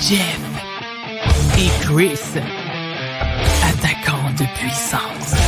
Jeff et Chris, attaquant de puissance.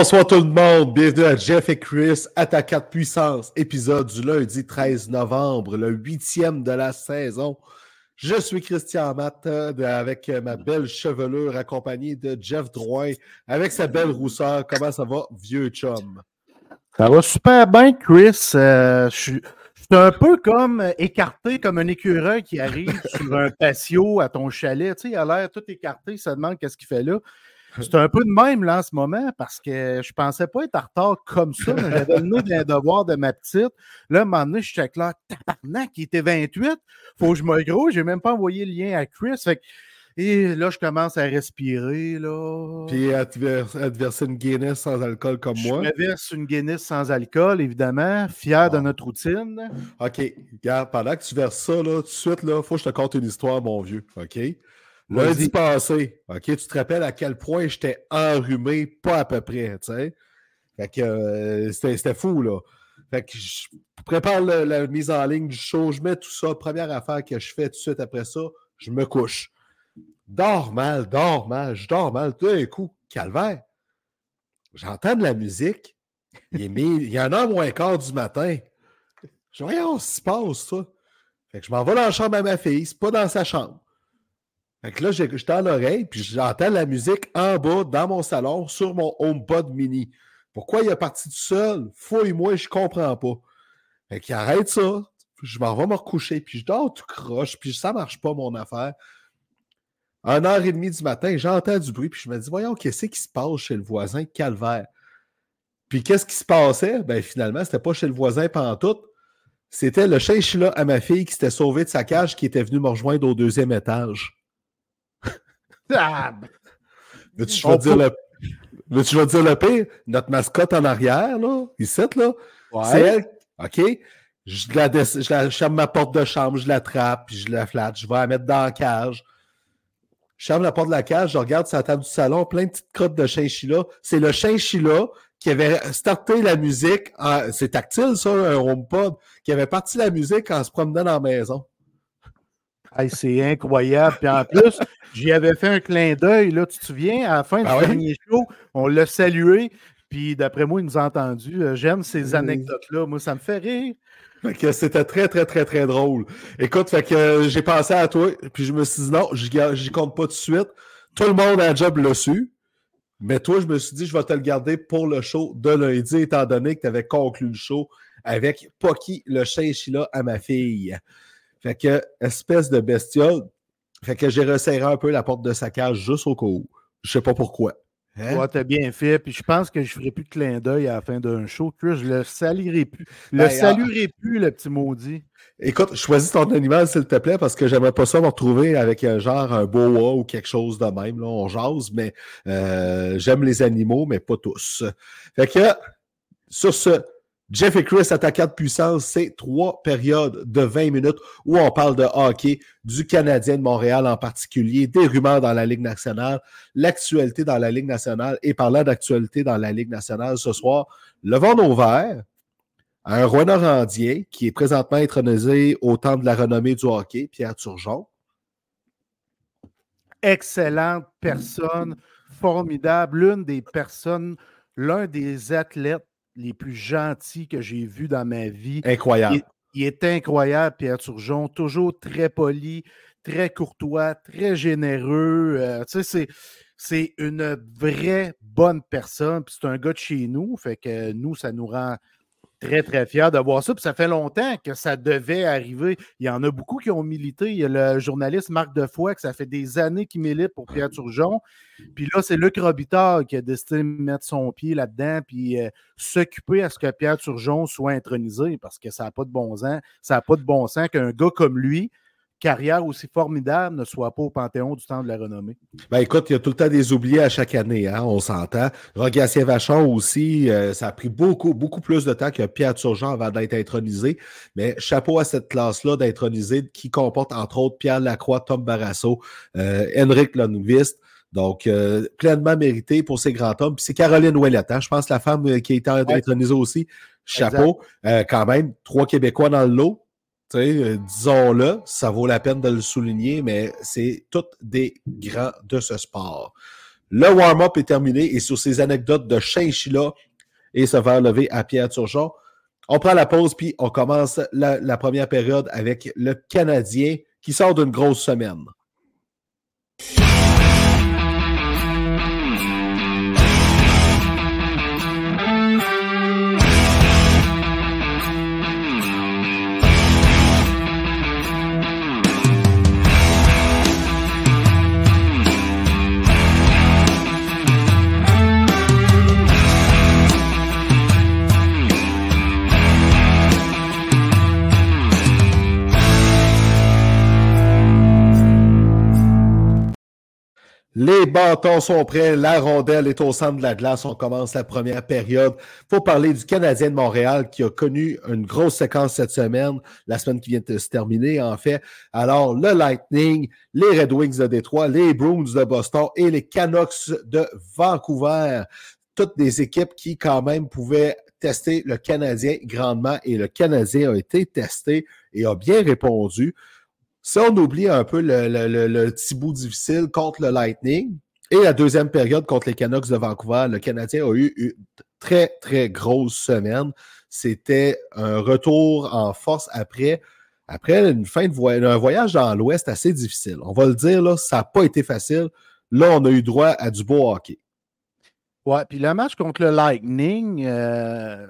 Bonsoir tout le monde, bienvenue à Jeff et Chris, Attaquant de puissance, épisode du lundi 13 novembre, le huitième de la saison. Je suis Christian Matt euh, avec ma belle chevelure accompagnée de Jeff Drouin avec sa belle rousseur. Comment ça va, vieux chum? Ça va super bien, Chris. Euh, je suis un peu comme euh, écarté, comme un écureuil qui arrive sur un patio à ton chalet. Tu sais, il a l'air tout écarté, ça demande qu'est-ce qu'il fait là. C'est un peu de même là en ce moment parce que je pensais pas être en retard comme ça, mais j'avais le nez d'un devoir de ma petite. Là, à un moment donné, je suis là, tabarnak, il était 28, faut que je me gros, j'ai même pas envoyé le lien à Chris. et là, je commence à respirer. Là. Puis à te, verser une Guinness sans alcool comme moi. Je me verse une Guinness sans alcool, évidemment, fier de notre routine. OK. Regarde, pendant que tu verses ça, là, tout de suite, il faut que je te conte une histoire, mon vieux. OK? Lundi passé, OK, tu te rappelles à quel point j'étais enrhumé, pas à peu près, tu sais. Fait que euh, c'était fou, là. Fait que je prépare la mise en ligne du show, je mets tout ça. Première affaire que je fais tout de suite après ça, je me couche. Dors mal, dors mal, je dors mal. Tout d'un coup, calvaire. J'entends de la musique. Il, y en a moins quart du matin. Je dis, on se passe, ça. Fait que je m'en vais dans la chambre à ma fille, c'est pas dans sa chambre. Fait là, j'étais à l'oreille, puis j'entends la musique en bas, dans mon salon, sur mon HomePod mini. Pourquoi il est parti tout seul? Fouille-moi, je comprends pas. Fait qu'il arrête ça. Je m'en vais me recoucher, puis je dors tout croche, puis ça marche pas, mon affaire. Un heure et demie du matin, j'entends du bruit, puis je me dis, voyons, qu'est-ce qui se passe chez le voisin Calvaire? Puis qu'est-ce qui se passait? Ben finalement, c'était pas chez le voisin tout. C'était le chinchilla à ma fille qui s'était sauvé de sa cage qui était venu me rejoindre au deuxième étage. Mais tu vas dire le. tu vas dire le pire? Notre mascotte en arrière, là, ici, là, c'est elle. OK? Je la, je la ferme ma porte de chambre, je l'attrape, puis je la flatte, je vais la mettre dans la cage. Je ferme la porte de la cage, je regarde sur la table du salon, plein de petites crottes de chinchilla. C'est le chinchilla qui avait starté la musique. C'est tactile, ça, un HomePod, qui avait parti la musique en se promenant dans la maison c'est incroyable. Puis en plus, j'y avais fait un clin d'œil, là, tu te souviens, à la fin du ah dernier show, on l'a salué. Puis d'après moi, il nous a entendu. Euh, j'aime ces anecdotes-là. Moi, ça me fait rire. c'était très, très, très, très drôle. Écoute, fait que euh, j'ai pensé à toi, puis je me suis dit non, j'y compte pas tout de suite. Tout le monde a un job le su. Mais toi, je me suis dit, je vais te le garder pour le show de lundi, étant donné que tu avais conclu le show avec Pocky, le chien à ma fille. Fait que, espèce de bestiole. Fait que j'ai resserré un peu la porte de sa cage juste au cas où. Je sais pas pourquoi. Hein? Ouais, t'as bien fait. Puis je pense que je ferai plus de clin d'œil à la fin d'un show. Que je le salirai plus. Le ben, saluerai plus, le petit maudit. Écoute, choisis ton animal, s'il te plaît, parce que j'aimerais pas ça me retrouver avec un genre un boa ou quelque chose de même. Là. On jase, mais euh, j'aime les animaux, mais pas tous. Fait que, sur ce, Jeff et Chris, attaquant de puissance, c'est trois périodes de 20 minutes où on parle de hockey, du Canadien de Montréal en particulier, des rumeurs dans la Ligue nationale, l'actualité dans la Ligue nationale. Et parlant d'actualité dans la Ligue nationale ce soir, le vent nos verts, un roi qui est présentement intronisé au temps de la renommée du hockey, Pierre Turgeon. Excellente personne, formidable, l'une des personnes, l'un des athlètes les plus gentils que j'ai vus dans ma vie. Incroyable. Il, est incroyable, Pierre Turgeon, toujours très poli, très courtois, très généreux. Euh, tu sais, c'est, une vraie bonne personne, puis c'est un gars de chez nous. Fait que nous, ça nous rend très, très fiers de voir ça. Puis ça fait longtemps que ça devait arriver. Il y en a beaucoup qui ont milité. Il y a le journaliste Marc Defoy, que ça fait des années qu'il milite pour Pierre Turgeon. Puis là, c'est Luc Robitaille qui a décidé de mettre son pied là-dedans, puis euh, s'occuper à ce que Pierre Turgeon soit intronisé, parce que ça n'a pas de bon sens. Ça n'a pas de bon sens qu'un gars comme lui, carrière aussi formidable ne soit pas au Panthéon du temps de la renommée? Ben écoute, il y a tout le temps des oubliés à chaque année, hein, on s'entend. Rogatien Vachon aussi, euh, ça a pris beaucoup, beaucoup plus de temps que Pierre Turgeon avant d'être intronisé. Mais chapeau à cette classe-là d'intronisé qui comporte entre autres Pierre Lacroix, Tom Barrasso, euh, Henrik Lundqvist. Donc, euh, pleinement mérité pour ces grands hommes. Puis c'est Caroline Ouellette, hein, je pense la femme qui a été intronisée aussi. Chapeau. quand même, trois Québécois dans le lot. Euh, disons-le, ça vaut la peine de le souligner, mais c'est tous des grands de ce sport. Le warm-up est terminé et sur ces anecdotes de chinchilla et se faire lever à Pierre Turgeon, on prend la pause puis on commence la première période avec le Canadien qui sort d'une grosse semaine. Les bâtons sont prêts, la rondelle est au centre de la glace. On commence la première période. Faut parler du Canadien de Montréal qui a connu une grosse séquence cette semaine, la semaine qui vient de se terminer en fait. Alors le Lightning, les Red Wings de Détroit, les Bruins de Boston et les Canucks de Vancouver. Toutes des équipes qui quand même pouvaient tester le Canadien grandement et le Canadien a été testé et a bien répondu. Si on oublie un peu le, petit bout difficile contre le Lightning et la deuxième période contre les Canucks de Vancouver, le Canadien a eu une très, très grosse semaine. C'était un retour en force après, après une fin de voyage, un voyage dans l'Ouest assez difficile. On va le dire, là, ça n'a pas été facile. Là, on a eu droit à du beau hockey. Ouais, puis le match contre le Lightning, euh,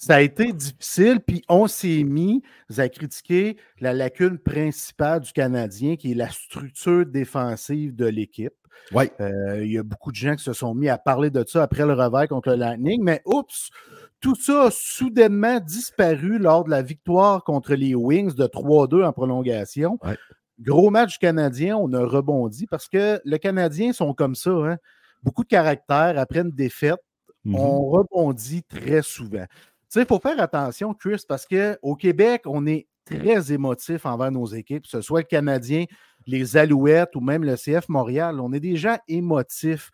ça a été difficile, puis on s'est mis à critiquer la lacune principale du Canadien, qui est la structure défensive de l'équipe. Oui. Euh, il y a beaucoup de gens qui se sont mis à parler de ça après le revers contre le Lightning, mais oups, tout ça a soudainement disparu lors de la victoire contre les Wings de 3-2 en prolongation. Gros match canadien, on a rebondi parce que les Canadiens sont comme ça. Hein? Beaucoup de caractère. Après une défaite, mm-hmm. on rebondit très souvent sais, il faut faire attention, Chris, parce qu'au Québec, on est très émotif envers nos équipes, que ce soit le Canadien, les Alouettes ou même le CF Montréal. On est des gens émotifs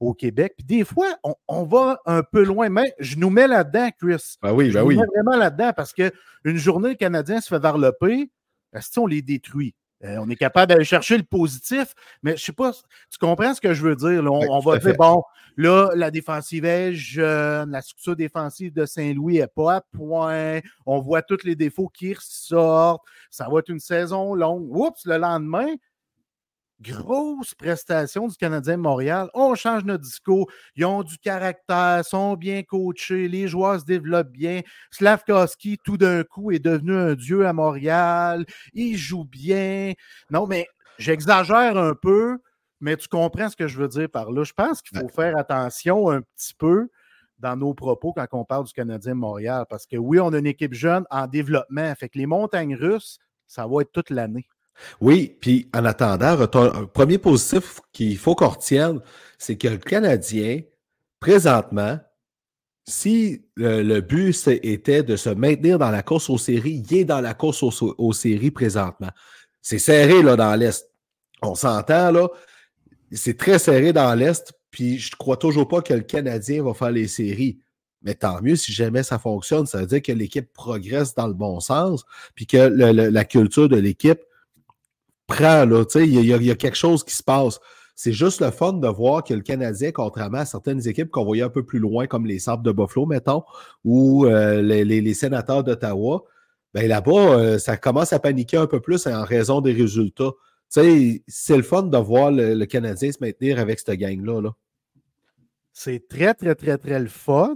au Québec. Puis des fois, on, va un peu loin, mais je nous mets là-dedans, Chris. Ben oui, je ben nous mets vraiment là-dedans parce qu'une journée, le Canadien se fait varloper, est-ce qu'on les détruit? Euh, on est capable d'aller chercher le positif, mais je sais pas, tu comprends ce que je veux dire? On, va dire, bon, là, la défensive est jeune, la structure défensive de Saint-Louis n'est pas à point, on voit tous les défauts qui ressortent, ça va être une saison longue. Oups, le lendemain, grosse prestation du Canadien de Montréal. On change notre discours. Ils ont du caractère, sont bien coachés, les joueurs se développent bien. Slavkowski, tout d'un coup, est devenu un dieu à Montréal. Il joue bien. Non, mais j'exagère un peu, mais tu comprends ce que je veux dire par là. Je pense qu'il faut faire attention un petit peu dans nos propos quand on parle du Canadien de Montréal. Parce que oui, on a une équipe jeune en développement. Fait que les montagnes russes, ça va être toute l'année. Oui, puis en attendant, un premier positif qu'il faut qu'on retienne, c'est que le Canadien, présentement, si le, but était de se maintenir dans la course aux séries, il est dans la course aux, séries présentement. C'est serré là, dans l'Est. On s'entend là, c'est très serré dans l'Est, puis je ne crois toujours pas que le Canadien va faire les séries. Mais tant mieux si jamais ça fonctionne, ça veut dire que l'équipe progresse dans le bon sens, puis que la culture de l'équipe prend, là, tu sais, il y, a quelque chose qui se passe. C'est juste le fun de voir que le Canadien, contrairement à certaines équipes qu'on voyait un peu plus loin, comme les Sables de Buffalo, mettons, ou euh, les, sénateurs d'Ottawa, ben là-bas, euh, ça commence à paniquer un peu plus en raison des résultats. Tu sais, c'est le fun de voir le, Canadien se maintenir avec cette gang-là. Là. c'est très, très, très, très le fun.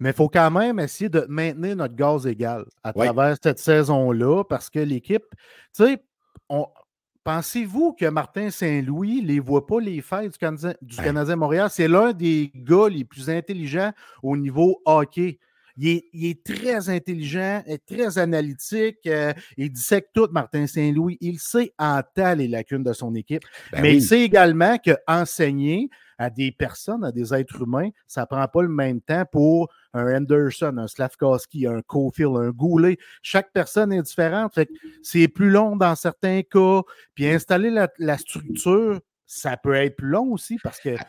Mais il faut quand même essayer de maintenir notre gaz égal à travers cette saison-là parce que l'équipe, tu sais, pensez-vous que Martin Saint-Louis ne les voit pas les fêtes du Canadien, du ben Canadien Montréal? C'est l'un des gars les plus intelligents au niveau hockey. Il est, très intelligent, très analytique. Euh, il dissèque tout, Martin Saint-Louis. Il sait en temps les lacunes de son équipe. Ben mais il sait également qu'enseigner à des personnes, à des êtres humains, ça ne prend pas le même temps pour un Anderson, un Slavkowski, un Cofield, un Goulet. Chaque personne est différente. c'est plus long dans certains cas. Puis installer la structure, ça peut être plus long aussi parce que ah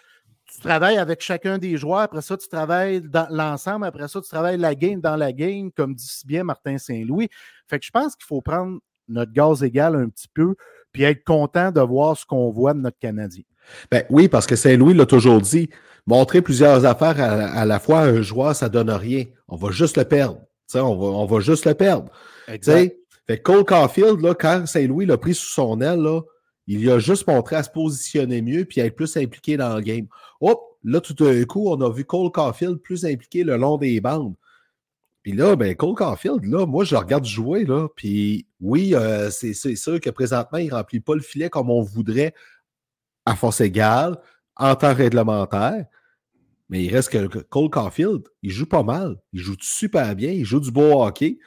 tu travailles avec chacun des joueurs, après ça, tu travailles dans l'ensemble, après ça, tu travailles la game dans la game, comme dit si bien Martin Saint-Louis. Fait que je pense qu'il faut prendre notre gaz égal un petit peu, puis être content de voir ce qu'on voit de notre Canadien. Ben oui, parce que Saint-Louis l'a toujours dit, montrer plusieurs affaires à, la fois à un joueur, ça ne donne rien. On va juste le perdre. on va, on va juste le perdre. Exact. Fait Cole Caulfield, là, quand Saint-Louis l'a pris sous son aile, là, il lui a juste montré à se positionner mieux puis à être plus impliqué dans le game. Hop, là, tout d'un coup, on a vu Cole Caulfield plus impliqué le long des bandes. Puis là, ben, Cole Caulfield, là, moi, je le regarde jouer, là, puis oui, euh, c'est sûr que présentement, il ne remplit pas le filet comme on voudrait à force égale, en temps réglementaire. Mais il reste que Cole Caulfield, il joue pas mal. Il joue super bien, il joue du beau hockey.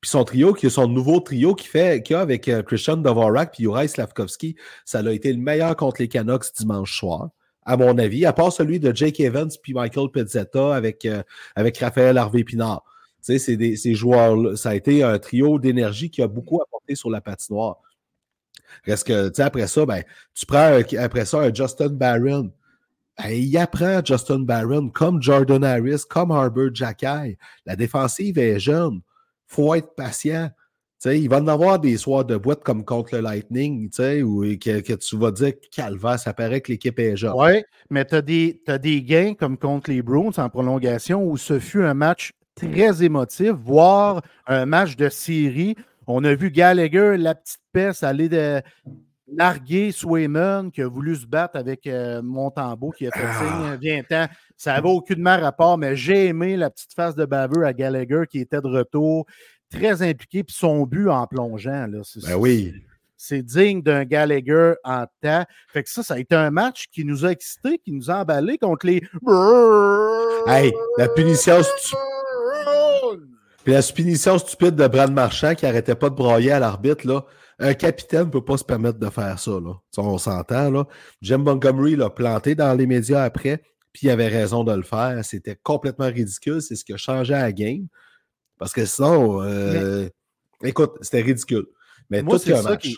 Puis son trio, qui son nouveau trio qu'il fait, qu'il a avec euh, Christian Dvorak puis Juraj Slavkovski, ça a été le meilleur contre les Canucks dimanche soir, à mon avis, à part celui de Jake Evans puis Michael Pizzetta avec, euh, avec Raphaël Harvey-Pinard. Tu sais, c'est ces joueurs ça a été un trio d'énergie qui a beaucoup apporté sur la patinoire. Reste que, tu sais, après ça, ben, tu prends après ça un Justin Barron. Ben, il apprend Justin Barron comme Jordan Harris, comme Harbert Jacky. La défensive est jeune faut être patient. il va en avoir des soirs de boîte comme contre le Lightning, où que, tu vas dire calva, ça paraît que l'équipe est jeune. Oui, mais tu as, as, des gains comme contre les Bruins en prolongation où ce fut un match très émotif, voire un match de série. On a vu Gallagher, la petite peste, aller de, larguer Swayman qui a voulu se battre avec euh, Montembeau qui a fait signe, ah. viens-t'en. Ça n'avait aucunement rapport, mais j'ai aimé la petite face de baveux à Gallagher qui était de retour, très impliqué, puis son but en plongeant. Là, ben oui. C'est digne d'un Gallagher en temps. Fait que ça, ça a été un match qui nous a excités, qui nous a emballés contre les. Hey, la punition Puis la punition stupide de Brad Marchand qui arrêtait pas de broyer à l'arbitre, là. Un capitaine ne peut pas se permettre de faire ça. Là. On s'entend. Là. Jim Montgomery l'a planté dans les médias après, puis il avait raison de le faire. C'était complètement ridicule. C'est ce qui a changé à la game. Parce que sinon, euh, écoute, c'était ridicule. Mais Moi, tout un match.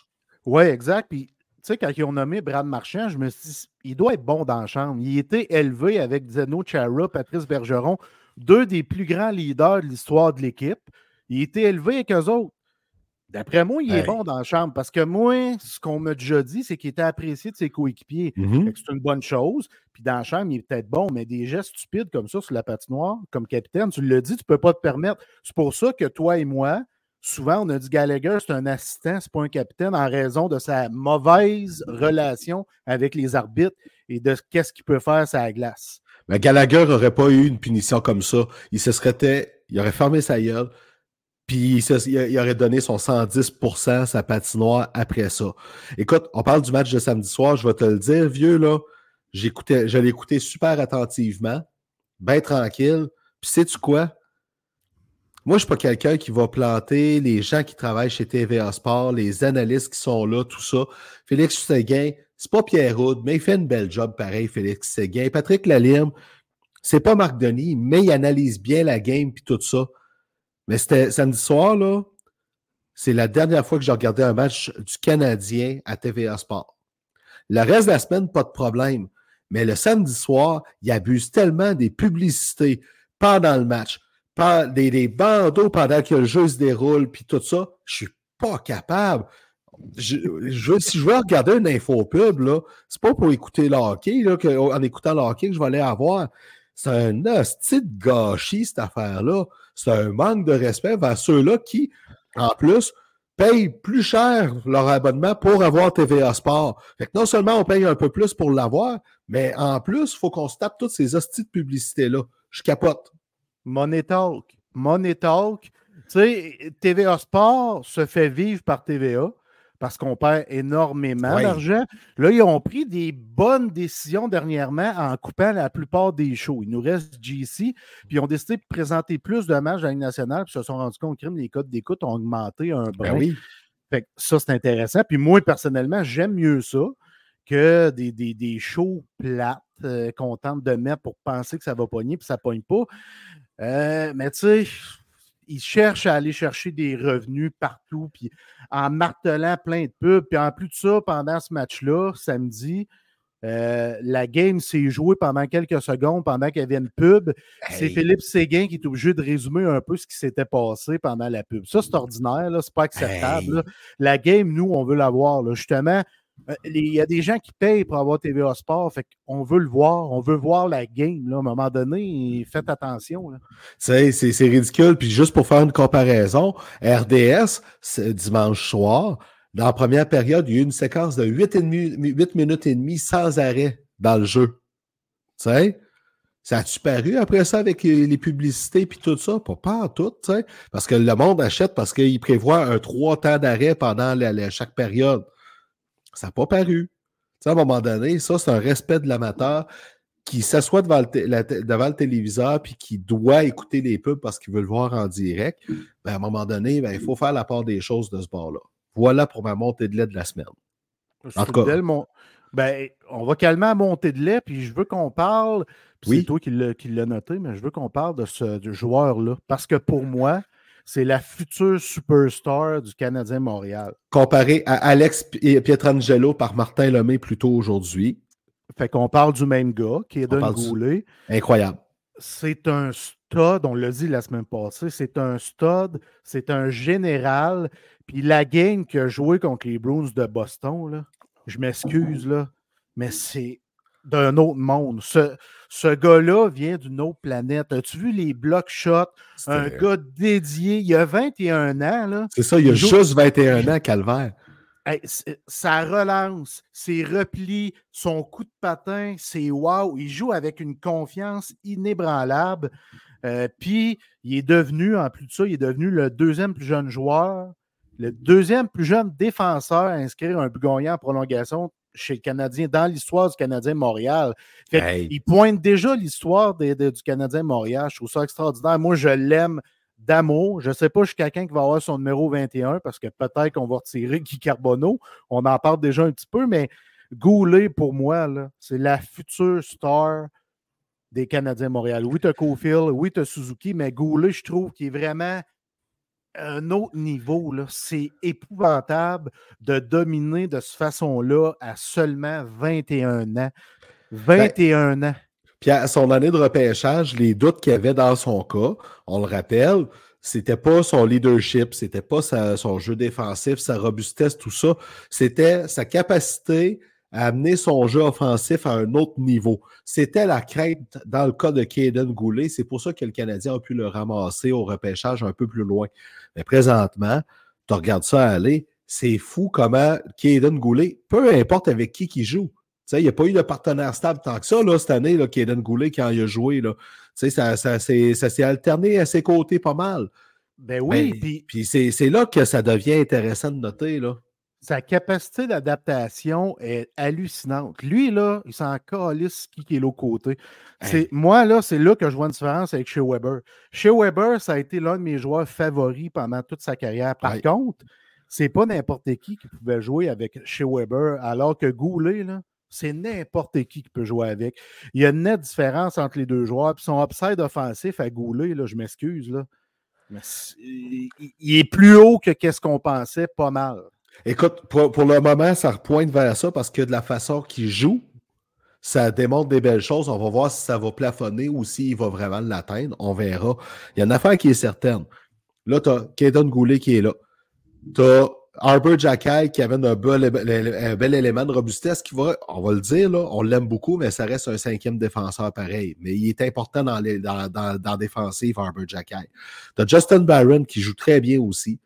Oui, exact. Puis, tu sais, quand ils ont nommé Brad Marchand, je me suis dit, il doit être bon dans la chambre. Il était élevé avec Zeno Chara, Patrice Bergeron, deux des plus grands leaders de l'histoire de l'équipe. Il était élevé avec eux autres. D'après moi, il est bon dans la chambre parce que moi, ce qu'on m'a déjà dit, c'est qu'il était apprécié de ses coéquipiers. Mm-hmm. C'est une bonne chose. Puis dans la chambre, il est peut-être bon, mais des gestes stupides comme ça sur la patinoire, comme capitaine, tu l'as dit, tu ne peux pas te permettre. C'est pour ça que toi et moi, souvent, on a dit Gallagher, c'est un assistant, c'est pas un capitaine, en raison de sa mauvaise relation avec les arbitres et de qu'est-ce qu'il peut faire sur la glace. Mais Gallagher n'aurait pas eu une punition comme ça. Il se serait, il aurait fermé sa gueule puis il, aurait donné son 110% sa patinoire après ça. Écoute, on parle du match de samedi soir, je vais te le dire, vieux, là. J'écoutais, je écouté super attentivement, bien tranquille. Puis sais-tu quoi? Moi, je ne suis pas quelqu'un qui va planter les gens qui travaillent chez TVA Sport, les analystes qui sont là, tout ça. Félix Séguin, c'est pas Pierre Houd, mais il fait une belle job pareil, Félix Séguin. Patrick Lalime, c'est pas Marc Denis, mais il analyse bien la game puis tout ça. Mais c'était samedi soir, là. C'est la dernière fois que j'ai regardé un match du Canadien à TVA Sport. Le reste de la semaine, pas de problème. Mais le samedi soir, il abuse tellement des publicités pendant le match, des, des bandeaux pendant que le jeu se déroule, puis tout ça. Je suis pas capable. Je, si je veux regarder une info pub, là, c'est pas pour écouter le hockey, là, en écoutant le hockey que je vais aller avoir. C'est un hostie de gâchis, cette affaire-là c'est un manque de respect vers ceux-là qui, en plus, payent plus cher leur abonnement pour avoir TVA Sport. Fait que non seulement on paye un peu plus pour l'avoir, mais en plus, il faut qu'on se tape toutes ces hosties de publicité-là. Je capote. Money Talk. Money Talk. Tu sais, TVA Sport se fait vivre par TVA parce qu'on perd énormément d'argent. Là, ils ont pris des bonnes décisions dernièrement en coupant la plupart des shows. Il nous reste GC, puis ils ont décidé de présenter plus de matchs à la Ligue nationale, puis se sont rendus compte que les codes d'écoute ont augmenté un Ben brin. oui. Fait que ça, c'est intéressant. Puis moi, personnellement, j'aime mieux ça que des, des, des shows plates euh, qu'on tente de mettre pour penser que ça va pogner, puis ça ne pogne pas. Euh, mais tu sais, ils cherchent à aller chercher des revenus partout, puis en martelant plein de pubs. Puis en plus de ça, pendant ce match-là, samedi, euh, la game s'est jouée pendant quelques secondes, pendant qu'il y avait une pub. C'est. Philippe Séguin qui est obligé de résumer un peu ce qui s'était passé pendant la pub. Ça, c'est ordinaire, là, c'est pas acceptable. Hey. La game, nous, on veut l'avoir. Justement, il y a des gens qui payent pour avoir TVA Sport. Fait qu'on veut le voir. On veut voir la game. Là. À un moment donné, faites attention. c'est ridicule. Puis juste pour faire une comparaison, RDS, dimanche soir, dans la première période, il y a eu une séquence de 8, minutes et demie sans arrêt dans le jeu. Ça a-tu paru après ça avec euh, les publicités puis tout ça? Pas, pas en tout, tu sais. Parce que le monde achète parce qu'il prévoit un trois temps d'arrêt pendant chaque période. Ça n'a pas paru. Tu sais, à un moment donné, ça, c'est un respect de l'amateur qui s'assoit devant devant le téléviseur puis qui doit écouter les pubs parce qu'il veut le voir en direct, ben, à un moment donné, ben, il faut faire la part des choses de ce bord-là. Voilà pour ma montée de lait de la semaine. En tout cas. Mon- Ben, on va calmer à monter de lait, puis je veux qu'on parle. Oui. C'est toi qui l'as noté, mais je veux qu'on parle de ce joueur-là. Parce que pour moi, c'est la future superstar du Canadien Montréal. Comparé à Alex Pi- Pietrangelo par Martin Lemay plus tôt aujourd'hui, Fait qu'on parle du même gars, qui est On Don parle du- Goulet. incroyable. C'est un stud, on l'a dit la semaine passée, c'est un stud, c'est un général. Puis la game qu'il a joué contre les Bruins de Boston, là, je m'excuse, là, mais c'est d'un autre monde. Ce, ce gars-là vient d'une autre planète. As-tu vu les block shots? Un gars dédié, il a 21 ans, là. C'est ça, il a juste 21 ans, Calvaire. Hey, sa relance, ses replis, son coup de patin, c'est wow. Il joue avec une confiance inébranlable. Euh, Puis, il est devenu, en plus de ça, il est devenu le deuxième plus jeune joueur, le deuxième plus jeune défenseur à inscrire un but gagnant en prolongation chez le Canadien, dans l'histoire du Canadien Montréal. Fait que Hey. Il pointe déjà l'histoire des- des- du Canadien Montréal. Je trouve ça extraordinaire. Moi, je l'aime d'amour. Je ne sais pas, je suis quelqu'un qui va avoir son numéro 21 parce que peut-être qu'on va retirer Guy Carbonneau. On en parle déjà un petit peu, mais Goulet, pour moi, c'est la future star des Canadiens Montréal. Oui, tu as Cofield, oui, tu as Suzuki, mais Goulet, je trouve qu'il est vraiment un autre niveau. C'est épouvantable de dominer de cette façon-là à seulement 21 ans. 21 ans. Puis à son année de repêchage, les doutes qu'il y avait dans son cas, on le rappelle, c'était pas son leadership, c'était pas sa- son jeu défensif, sa robustesse, tout ça. C'était sa capacité à amener son jeu offensif à un autre niveau. C'était la crainte dans le cas de Caden Goulet. C'est pour ça que le Canadien a pu le ramasser au repêchage un peu plus loin. Mais présentement, tu regardes ça aller, c'est fou comment Caden Goulet, peu importe avec qui qui joue, il n'y a pas eu de partenaire stable tant que ça là, cette année, là, Kaden Goulet, quand il a joué. Là. Ça, ça, s'est- ça s'est alterné à ses côtés pas mal. Ben oui, Ben, puis Puis c'est c'est là que ça devient intéressant de noter. Là. Sa capacité d'adaptation est hallucinante. Lui, là, il s'en calisse qui qui est l'autre côté. C'est, Moi, là, c'est là que je vois une différence avec Shea Weber. Shea Weber, ça a été l'un de mes joueurs favoris pendant toute sa carrière. Par contre, c'est pas n'importe qui qui pouvait jouer avec Shea Weber, alors que Goulet, là, c'est n'importe qui qui peut jouer avec. Il y a une nette différence entre les deux joueurs. Puis son upside offensif à Goulet, là, je m'excuse, là. Mais c'est- il il est plus haut que qu'est-ce qu'on pensait, pas mal. Écoute, pour, le moment, ça repointe vers ça parce que de la façon qu'il joue, ça démontre des belles choses. On va voir si ça va plafonner ou s'il va vraiment l'atteindre. On verra. Il y a une affaire qui est certaine. Là, tu as Kaden Goulet qui est là. Tu as Arbor Jackay qui avait un bel, élément de robustesse qui va, on va le dire, là, on l'aime beaucoup, mais ça reste un cinquième défenseur pareil. Mais il est important dans, les, dans, dans, dans la défensive, Arbor Jackay. Tu as Justin Barron qui joue très bien aussi.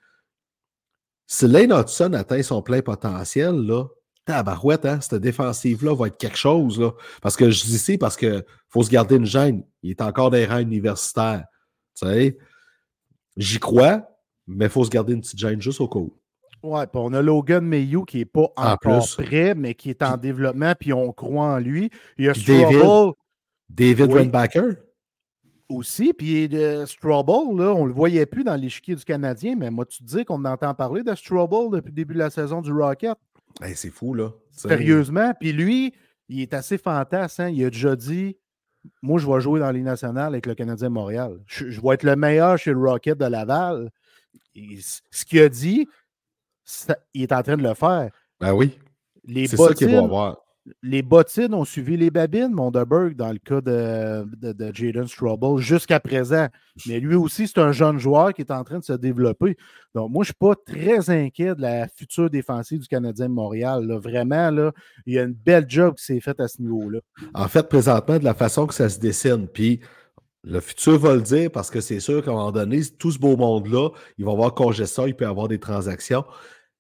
Si Lane Hudson atteint son plein potentiel, là, tabarouette, hein, cette défensive-là va être quelque chose. Là. Parce que je dis ici, parce qu'il faut se garder une gêne. Il est encore des rangs universitaires. Tu sais, j'y crois, mais il faut se garder une petite gêne juste au cas où. Ouais, puis on a Logan Mayou qui n'est pas encore prêt, mais qui est en développement, puis on croit en lui. Il y a David, David oui. Aussi, puis de Strouble, là, on ne le voyait plus dans l'échiquier du Canadien, mais moi, tu te dis qu'on entend parler de Strouble depuis le début de la saison du Rocket. c'est fou, là. Sérieusement. Puis lui, il est assez fantasme. Hein. Il a déjà dit Moi, je vais jouer dans les nationales avec le Canadien Montréal. Je, je vais être le meilleur chez le Rocket de Laval. ce qu'il a dit, il est en train de le faire. Ben oui. C'est ça qu'il va avoir. Les bottines ont suivi les babines, Monderberg, dans le cas de, de, Jaden Strobel, jusqu'à présent. Mais lui aussi, c'est un jeune joueur qui est en train de se développer. Donc, moi, je ne suis pas très inquiet de la future défensive du Canadien de Montréal. Vraiment, il y a une belle job qui s'est faite à ce niveau-là. En fait, présentement, de la façon que ça se dessine, puis le futur va le dire parce que c'est sûr qu'à un moment donné, tout ce beau monde-là, il va avoir congestion, il peut y avoir des transactions.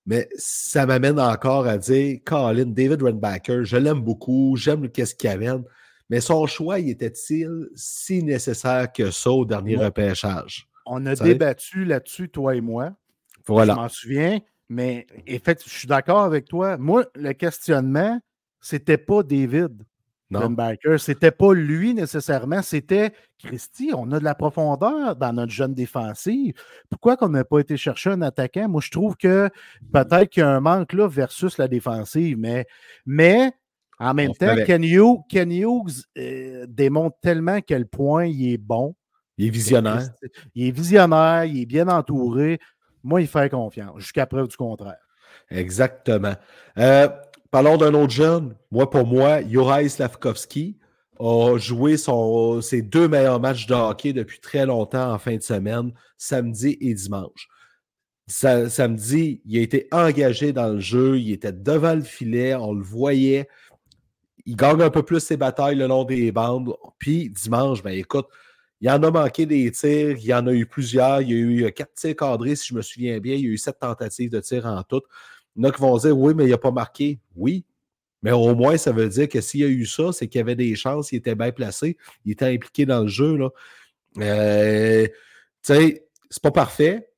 Mais ça m'amène encore à dire, Colin, David Renbacker, je l'aime beaucoup, j'aime qu'est-ce qu'il amène, mais son choix, il était-il si nécessaire que ça au dernier repêchage? On a débattu là-dessus, toi et moi. Voilà. Je m'en souviens, mais en fait, je suis d'accord avec toi. Moi, le questionnement, c'était pas David. Non. C'était pas lui nécessairement, c'était Christy. On a de la profondeur dans notre jeune défensive. Pourquoi qu'on n'a pas été chercher un attaquant? Moi, je trouve que peut-être qu'il y a un manque là versus la défensive, mais, mais en même temps, Ken Hughes, euh, démontre tellement quel point il est bon. Il est visionnaire. Il est visionnaire, il est bien entouré. Moi, il fait confiance, jusqu'à preuve du contraire. Exactement. Euh, Parlons d'un autre jeune. Moi, pour moi, Juraj Slavkovski a joué ses deux meilleurs matchs de hockey depuis très longtemps en fin de semaine, samedi et dimanche. samedi, il a été engagé dans le jeu, il était devant le filet, on le voyait. Il gagne un peu plus ses batailles le long des bandes. Puis dimanche, ben écoute, il en a manqué des tirs, il y en a eu plusieurs. Il y a eu quatre tirs cadrés, si je me souviens bien. Il y a eu sept tentatives de tir en tout. Il y en a qui vont dire oui, mais il n'a pas marqué. Oui. Mais au moins, ça veut dire que s'il y a eu ça, c'est qu'il y avait des chances, il était bien placé, il était impliqué dans le jeu. Euh, tu sais, c'est pas parfait.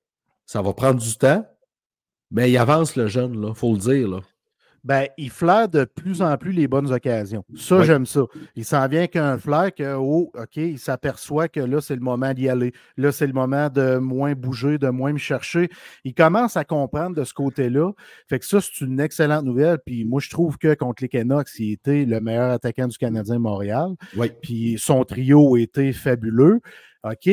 Ça va prendre du temps. Mais il avance le jeune, il faut le dire. Ben, il flaire de plus en plus les bonnes occasions. Ça, j'aime ça. Il s'en vient qu'un flair que, oh, OK, il s'aperçoit que là, c'est le moment d'y aller. Là, c'est le moment de moins bouger, de moins me chercher. Il commence à comprendre de ce côté-là. Fait que ça, c'est une excellente nouvelle. Puis moi, je trouve que contre les Canucks, il était le meilleur attaquant du Canadien Montréal. Oui. Puis son trio était fabuleux. OK,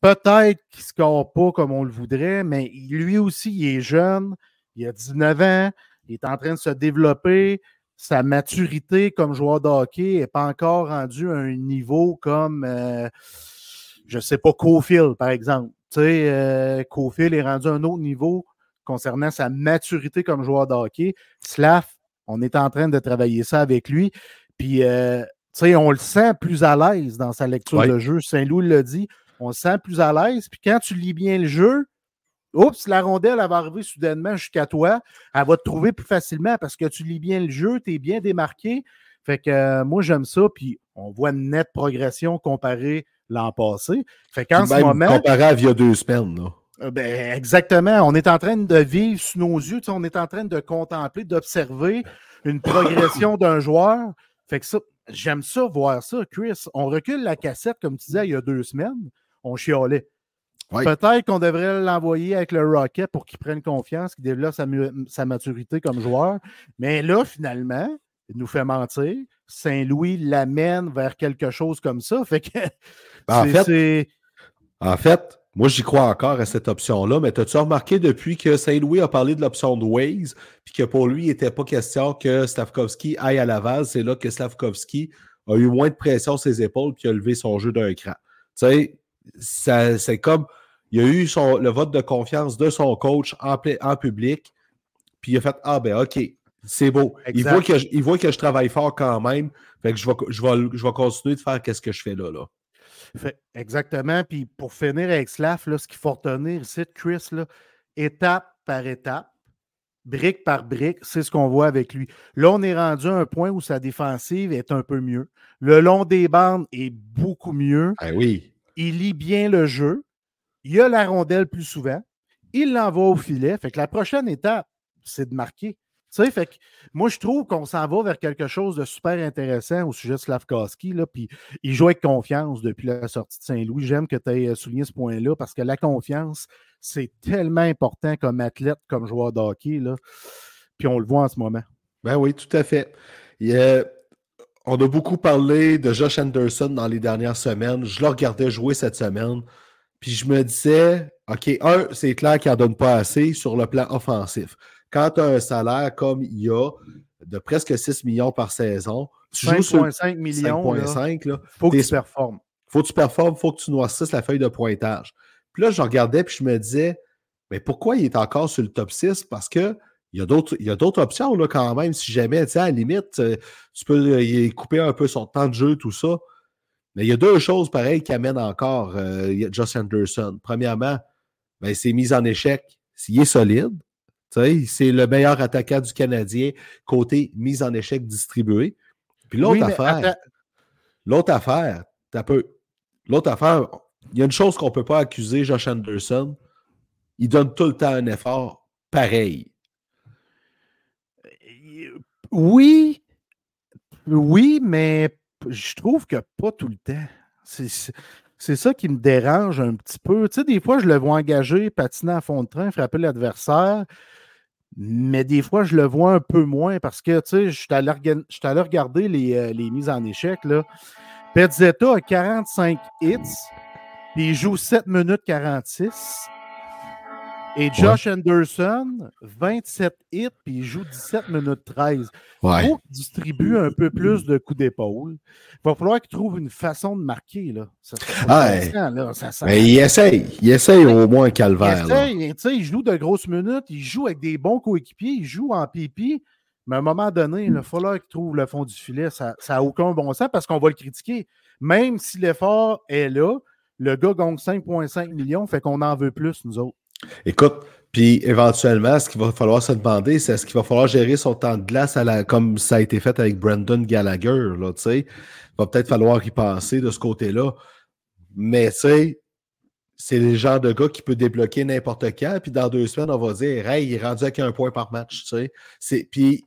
peut-être qu'il ne score pas comme on le voudrait, mais lui aussi, il est jeune, il a 19 ans, il est en train de se développer. Sa maturité comme joueur de hockey n'est pas encore rendue à un niveau comme, euh, je ne sais pas, Cofield, par exemple. Tu sais, euh, Cofield est rendu à un autre niveau concernant sa maturité comme joueur de hockey. Slav, on est en train de travailler ça avec lui. Puis, euh, tu sais, on le sent plus à l'aise dans sa lecture de jeu. Saint-Louis l'a dit. On le sent plus à l'aise. Puis quand tu lis bien le jeu, Oups, la rondelle, elle va arriver soudainement jusqu'à toi. Elle va te trouver plus facilement parce que tu lis bien le jeu, tu es bien démarqué. Fait que euh, moi, j'aime ça. Puis on voit une nette progression comparée l'an passé. Fait qu'en ce moment. Comparé à il y a deux semaines, là. Euh, ben, exactement. On est en train de vivre sous nos yeux. On est en train de contempler, d'observer une progression d'un joueur. Fait que ça, j'aime ça, voir ça, Chris. On recule la cassette, comme tu disais, il y a deux semaines. On chialait. Peut-être qu'on devrait l'envoyer avec le Rocket pour qu'il prenne confiance, qu'il développe sa, maturité comme joueur. Mais là, finalement, il nous fait mentir. Saint-Louis l'amène vers quelque chose comme ça. Fait que ben, en, fait, en fait, moi, j'y crois encore à cette option-là, mais as-tu remarqué depuis que Saint-Louis a parlé de l'option de Waze, puis que pour lui, il n'était pas question que Slavkovski aille à Laval, c'est là que Slavkovski a eu moins de pression sur ses épaules puis a levé son jeu d'un cran. Tu sais, c'est comme il a eu le vote de confiance de son coach en, en public, puis il a fait Ah ben OK, c'est beau. Il voit, que je, voit, que je, travaille fort quand même. Fait que je vais, je vais, je vais continuer de faire ce que je fais là. là. exactement. Puis pour finir avec Slav, là, ce qu'il faut retenir ici, Chris, là, étape par étape, brique par brique, c'est ce qu'on voit avec lui. Là, on est rendu à un point où sa défensive est un peu mieux. Le long des bandes est beaucoup mieux. Ah oui. Il lit bien le jeu. Il a la rondelle plus souvent. Il l'envoie au filet. Fait que la prochaine étape, c'est de marquer. Tu sais, fait que moi, je trouve qu'on s'en va vers quelque chose de super intéressant au sujet de Slavkowski. Il joue avec confiance depuis la sortie de Saint-Louis. J'aime que tu aies souligné ce point-là parce que la confiance, c'est tellement important comme athlète, comme joueur de hockey. Là. Puis on le voit en ce moment. Ben oui, tout à fait. On a beaucoup parlé de Josh Anderson dans les dernières semaines. Je le regardais jouer cette semaine. Puis je me disais, OK, un, c'est clair qu'il n'en donne pas assez sur le plan offensif quand tu as un salaire comme il y a de presque 6 millions par saison, tu 5,5 millions. 5,5, il faut que tu performes. faut que tu performes, il faut que tu noircisses la feuille de pointage. Puis là, je regardais puis je me disais, mais pourquoi il est encore sur le top 6? Parce que il y a d'autres options là, quand même. Si jamais, tu sais, à la limite, euh, tu peux euh, couper un peu son temps de jeu, tout ça. Mais il y a deux choses pareilles qui amènent encore euh, Josh Anderson. Premièrement, ben, c'est mise en échec. S'il est solide, c'est le meilleur attaquant du Canadien côté mise en échec distribué. Puis l'autre affaire, l'autre affaire, peu. L'autre affaire, il y a une chose qu'on ne peut pas accuser Josh Anderson. Il donne tout le temps un effort pareil. Oui, oui, mais je trouve que pas tout le temps. C'est ça qui me dérange un petit peu. Tu sais, des fois, je le vois engager, patiner à fond de train, frapper l'adversaire. Mais des fois, je le vois un peu moins parce que, tu sais, je suis allé, regarder les, euh, les, mises en échec. Petzetta a 45 hits, puis il joue 7 minutes 46. Et Josh Anderson, 27 hits, puis il joue 17 minutes 13. Il faut qu'il distribue un peu plus de coups d'épaule. Il va falloir qu'il trouve une façon de marquer. Là. Ça, Mais il essaye. Il essaye au moins un calvaire. Il, essaye, il joue de grosses minutes. Il joue avec des bons coéquipiers. Il joue en pipi. Mais à un moment donné, il va falloir qu'il trouve le fond du filet. Ça n'a aucun bon sens parce qu'on va le critiquer. Même si l'effort est là, le gars gagne 5,5 millions, fait qu'on en veut plus, nous autres. Écoute, puis éventuellement, ce qu'il va falloir se demander, c'est est-ce qu'il va falloir gérer son temps de glace à la, comme ça a été fait avec Brandon Gallagher, là, tu sais. Il va peut-être falloir y penser de ce côté-là. Mais, tu sais, c'est le genre de gars qui peut débloquer n'importe quand, puis dans deux semaines, on va dire, hey, il est rendu avec un point par match, tu sais. Puis,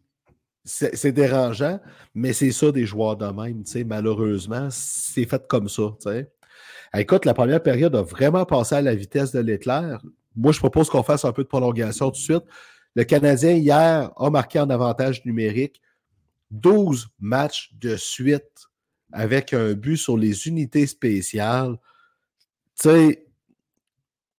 c'est dérangeant, mais c'est ça des joueurs de même, tu sais. Malheureusement, c'est fait comme ça, tu sais. Écoute, la première période a vraiment passé à la vitesse de l'éclair. Moi, je propose qu'on fasse un peu de prolongation tout de suite. Le Canadien, hier, a marqué en avantage numérique 12 matchs de suite avec un but sur les unités spéciales. Tu sais,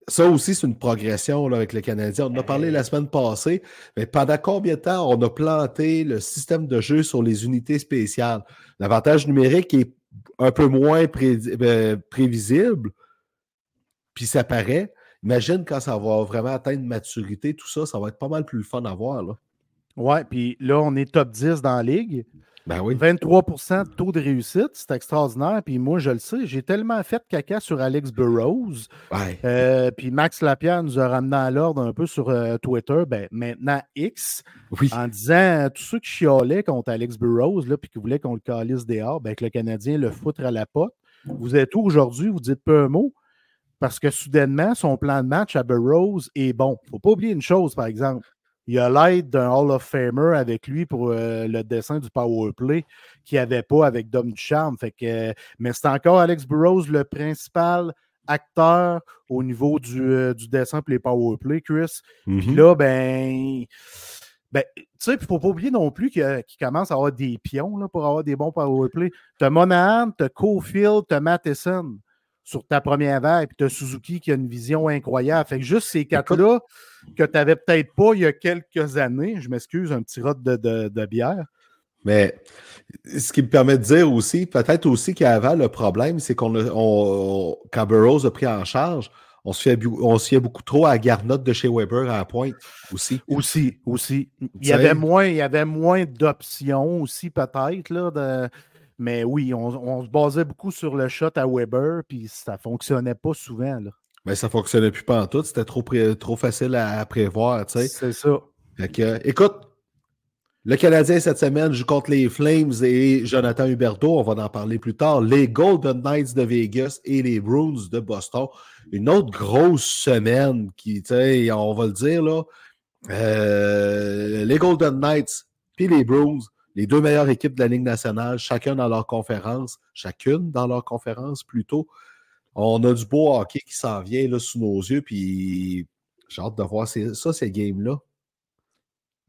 ça aussi, c'est une progression avec le Canadien. On en a parlé la semaine passée, mais pendant combien de temps on a planté le système de jeu sur les unités spéciales? L'avantage numérique est un peu moins euh, prévisible, puis ça paraît. Imagine quand ça va vraiment atteindre maturité, tout ça, ça va être pas mal plus fun à voir. Là. Ouais, puis là, on est top 10 dans la ligue. Ben oui. 23% de taux de réussite, c'est extraordinaire. Puis moi, je le sais, j'ai tellement fait caca sur Alex Burrows. Ouais. Euh, puis Max Lapierre nous a ramené à l'ordre un peu sur euh, Twitter, ben, maintenant X, oui. en disant tous ceux qui chiolaient contre Alex Burrows, là, puis qui voulaient qu'on le calisse dehors, ben, que le Canadien le foutre à la pote. Vous êtes où aujourd'hui? Vous dites peu un mot? Parce que soudainement, son plan de match à Burroughs est bon. Il ne faut pas oublier une chose, par exemple. Il a l'aide d'un Hall of Famer avec lui pour euh, le dessin du power play qu'il n'y avait pas avec Dom Ducharme. Fait que, mais c'est encore Alex Burroughs le principal acteur au niveau du, euh, dessin pour les power play, Chris. Puis mm-hmm. là, ben. Ben, tu sais, il ne faut pas oublier non plus qu'il commence à avoir des pions là, pour avoir des bons power play. Tu as Monahan, tu as Cofield, tu as Matheson sur ta première vague, puis tu as Suzuki qui a une vision incroyable. Fait que juste ces quatre-là que tu n'avais peut-être pas il y a quelques années, je m'excuse, un petit rot de, bière. Mais ce qui me permet de dire aussi, peut-être aussi qu'avant, le problème, c'est qu'on on, quand Burroughs a pris en charge, on se fiait, on beaucoup trop à Garnotte de chez Weber à la pointe aussi. Aussi, aussi. Il y, avait moins, il y avait moins d'options aussi, peut-être, là, de mais oui, on, se basait beaucoup sur le shot à Weber, puis ça ne fonctionnait pas souvent. Là. Mais ça fonctionnait plus pas en tout. C'était trop, trop facile à, prévoir, tu sais. C'est ça. écoute, le Canadien cette semaine joue contre les Flames et Jonathan Huberto, on va en parler plus tard. Les Golden Knights de Vegas et les Bruins de Boston. Une autre grosse semaine qui, tu sais, on va le dire là. Euh, les Golden Knights puis les Bruins, les deux meilleures équipes de la Ligue nationale, chacun dans leur conférence, chacune dans leur conférence plutôt. On a du beau hockey qui s'en vient là, sous nos yeux, puis j'ai hâte de voir ça, ces games-là.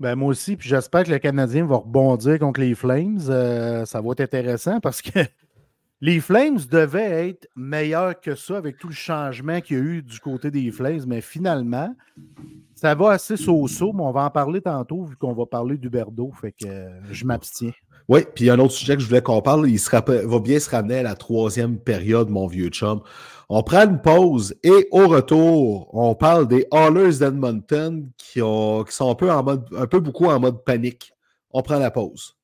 Ben moi aussi, puis j'espère que le Canadien va rebondir contre les Flames. Euh, ça va être intéressant parce que les Flames devaient être meilleurs que ça avec tout le changement qu'il y a eu du côté des Flames, mais finalement, ça va assez so-so, mais on va en parler tantôt vu qu'on va parler du Berdo, fait que euh, je m'abstiens. Oui, puis y a un autre sujet que je voulais qu'on parle, il va bien se ramener à la troisième période, mon vieux chum. On prend une pause et au retour, on parle des Hallers d'Edmonton qui, sont un peu, un peu beaucoup en mode panique. On prend la pause.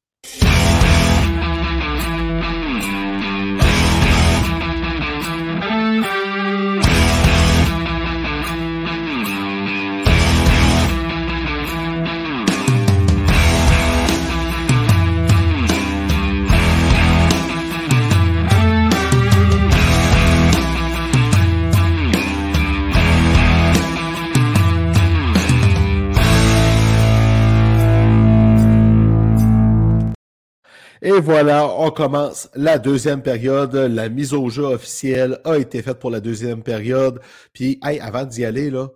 Et voilà, on commence la deuxième période. La mise au jeu officielle a été faite pour la deuxième période. Puis, avant d'y aller, là,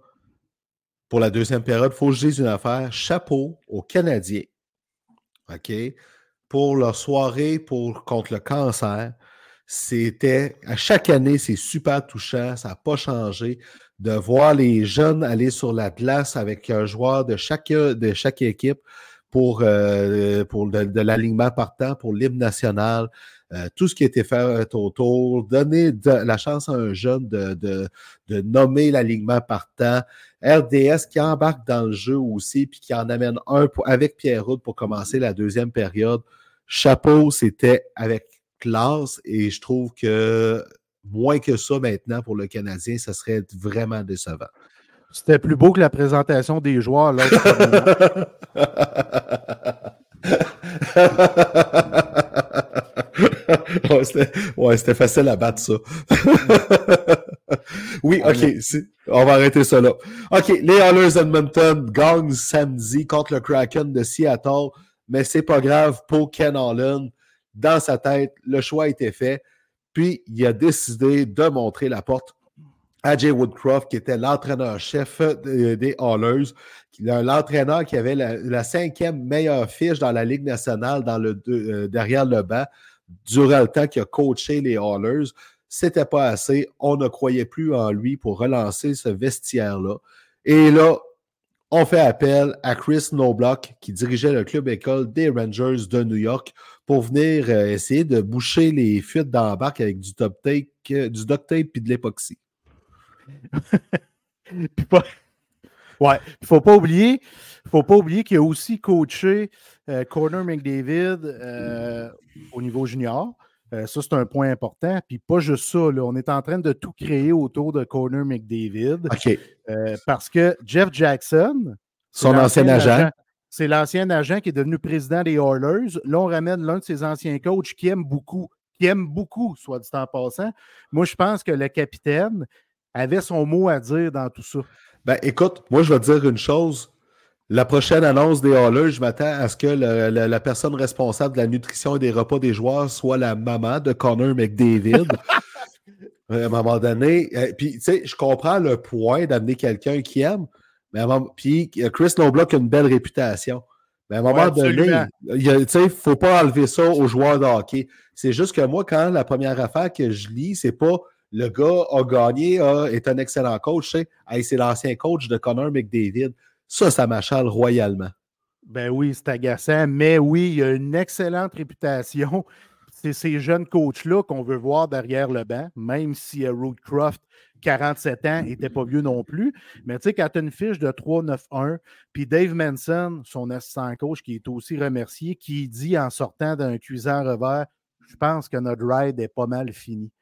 pour la deuxième période, il faut que je dise une affaire. Chapeau aux Canadiens. OK? Pour leur soirée pour, contre le cancer. C'était, à chaque année, c'est super touchant. Ça n'a pas changé. De voir les jeunes aller sur la glace avec un joueur de chaque, de chaque équipe pour, euh, pour de, l'alignement partant, pour l'hymne national, euh, tout ce qui a été fait autour, donner la chance à un jeune de, de, nommer l'alignement partant, RDS qui embarque dans le jeu aussi, puis qui en amène un avec Pierre Roud pour commencer la deuxième période. Chapeau, c'était avec classe et je trouve que moins que ça maintenant pour le Canadien, ça serait vraiment décevant. C'était plus beau que la présentation des joueurs. Là, ouais, c'était facile à battre, ça. oui, OK. On va arrêter ça là. OK, les Oilers Edmonton gagnent samedi contre le Kraken de Seattle, mais c'est pas grave pour Ken Holland. Dans sa tête, le choix a été fait. Puis, il a décidé de montrer la porte AJ Woodcroft, qui était l'entraîneur-chef des Hallers, l'entraîneur qui avait la, cinquième meilleure fiche dans la Ligue nationale euh, derrière le banc durant le temps qu'il a coaché les Hallers. C'était pas assez. On ne croyait plus en lui pour relancer ce vestiaire-là. Et là, on fait appel à Chris Noblock, qui dirigeait le club école des Rangers de New York, pour venir euh, essayer de boucher les fuites d'embarque avec du, top tape, du duct tape et de l'époxy. Ouais, il faut pas oublier, faut pas oublier qu'il a aussi coaché euh, Corner McDavid euh, au niveau junior. Euh, ça, c'est un point important. Puis pas juste ça, là, on est en train de tout créer autour de Corner McDavid. parce que Jeff Jackson, son ancien agent, c'est l'ancien agent qui est devenu président des Oilers. Là, on ramène l'un de ses anciens coachs qui aime beaucoup, qui aime beaucoup, soit dit en passant. Moi, je pense que le capitaine, avait son mot à dire dans tout ça. Ben, écoute, moi, je vais te dire une chose. La prochaine annonce des Hallers, je m'attends à ce que la personne responsable de la nutrition et des repas des joueurs soit la maman de Connor McDavid. à un moment donné, euh, puis tu sais, je comprends le point d'amener quelqu'un qui aime, mais puis euh, Chris Noblock a une belle réputation. Mais à un moment donné, il ne faut pas enlever ça aux joueurs de hockey. C'est juste que moi, quand la première affaire que je lis, c'est pas le gars a gagné, est un excellent coach. c'est l'ancien coach de Connor McDavid. Ça, ça m'achale royalement. Ben oui, c'est agaçant, mais oui, il a une excellente réputation. C'est ces jeunes coachs-là qu'on veut voir derrière le banc, même si euh, Croft, 47 ans, n'était pas vieux non plus. Mais tu sais, quand tu as une fiche de 3-9-1, puis Dave Manson, son assistant coach, qui est aussi remercié, qui dit en sortant d'un cuisant revers Je pense que notre ride est pas mal fini.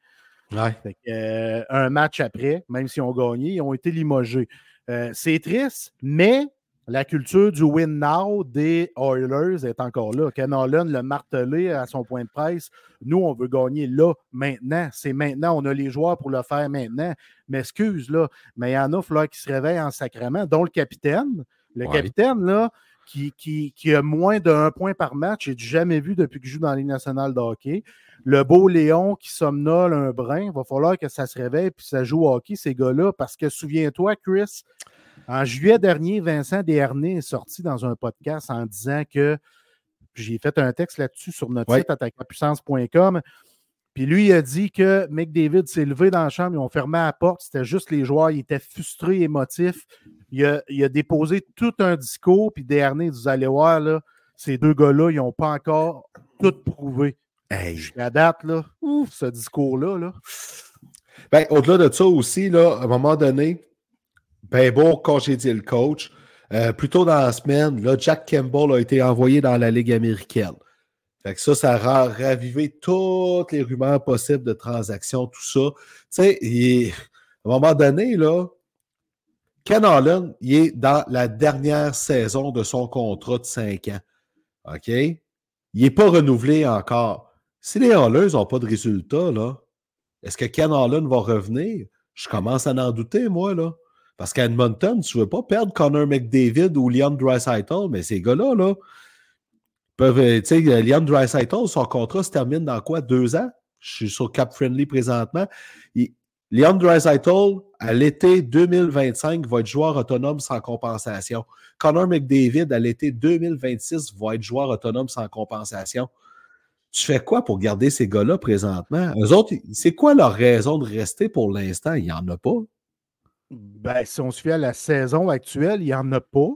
Euh, un match après, même s'ils ont gagné, ils ont été limogés. Euh, c'est triste, mais la culture du win now des Oilers est encore là. Ken Holland l'a martelé à son point de presse. Nous, on veut gagner là, maintenant. C'est maintenant. On a les joueurs pour le faire maintenant. Mais excuse, là, mais il y en a là, qui se réveillent en sacrement, dont le capitaine. Le capitaine, là, qui, qui, a moins d'un point par match, j'ai jamais vu depuis que je joue dans la Ligue nationale de hockey. Le beau Léon qui somnole un brin, il va falloir que ça se réveille puis ça joue au hockey, ces gars-là, parce que souviens-toi, Chris, en juillet dernier, Vincent Desharnais est sorti dans un podcast en disant que j'ai fait un texte là-dessus sur notre site attaquapuissance.com. Puis lui, il a dit que McDavid s'est levé dans la chambre, ils ont fermé la porte, c'était juste les joueurs, il était frustré, émotif. Il a, il a déposé tout un discours, puis Desharnais, vous allez voir, là, ces deux gars-là, ils n'ont pas encore tout prouvé. Hey. la date, là, ouf, ce discours-là, là. Ben, au-delà de ça aussi, là, à un moment donné, ben bon, dit le coach. Euh, plus tôt dans la semaine, là, Jack Campbell a été envoyé dans la Ligue américaine. Fait que ça, ça a ravivé toutes les rumeurs possibles de transactions, tout ça. Tu sais, à un moment donné, là, Ken Holland, il est dans la dernière saison de son contrat de 5 ans. OK? Il n'est pas renouvelé encore. Si les Hallers n'ont pas de résultats, là, est-ce que Ken Holland va revenir? Je commence à en douter, moi, là. Parce qu'à Edmonton, tu ne veux pas perdre Connor McDavid ou Leon Dreisaitl, mais ces gars-là, là, peuvent. Euh, tu sais, Leon Dreisaitl, son contrat se termine dans quoi? Deux ans? Je suis sur Cap Friendly présentement. Leon Dreisaitl, à l'été 2025, va être joueur autonome sans compensation. Connor McDavid, à l'été 2026, va être joueur autonome sans compensation. Tu fais quoi pour garder ces gars-là présentement? Eux autres, c'est quoi leur raison de rester pour l'instant? Il n'y en a pas. Ben, si on se fait à la saison actuelle, il n'y en a pas.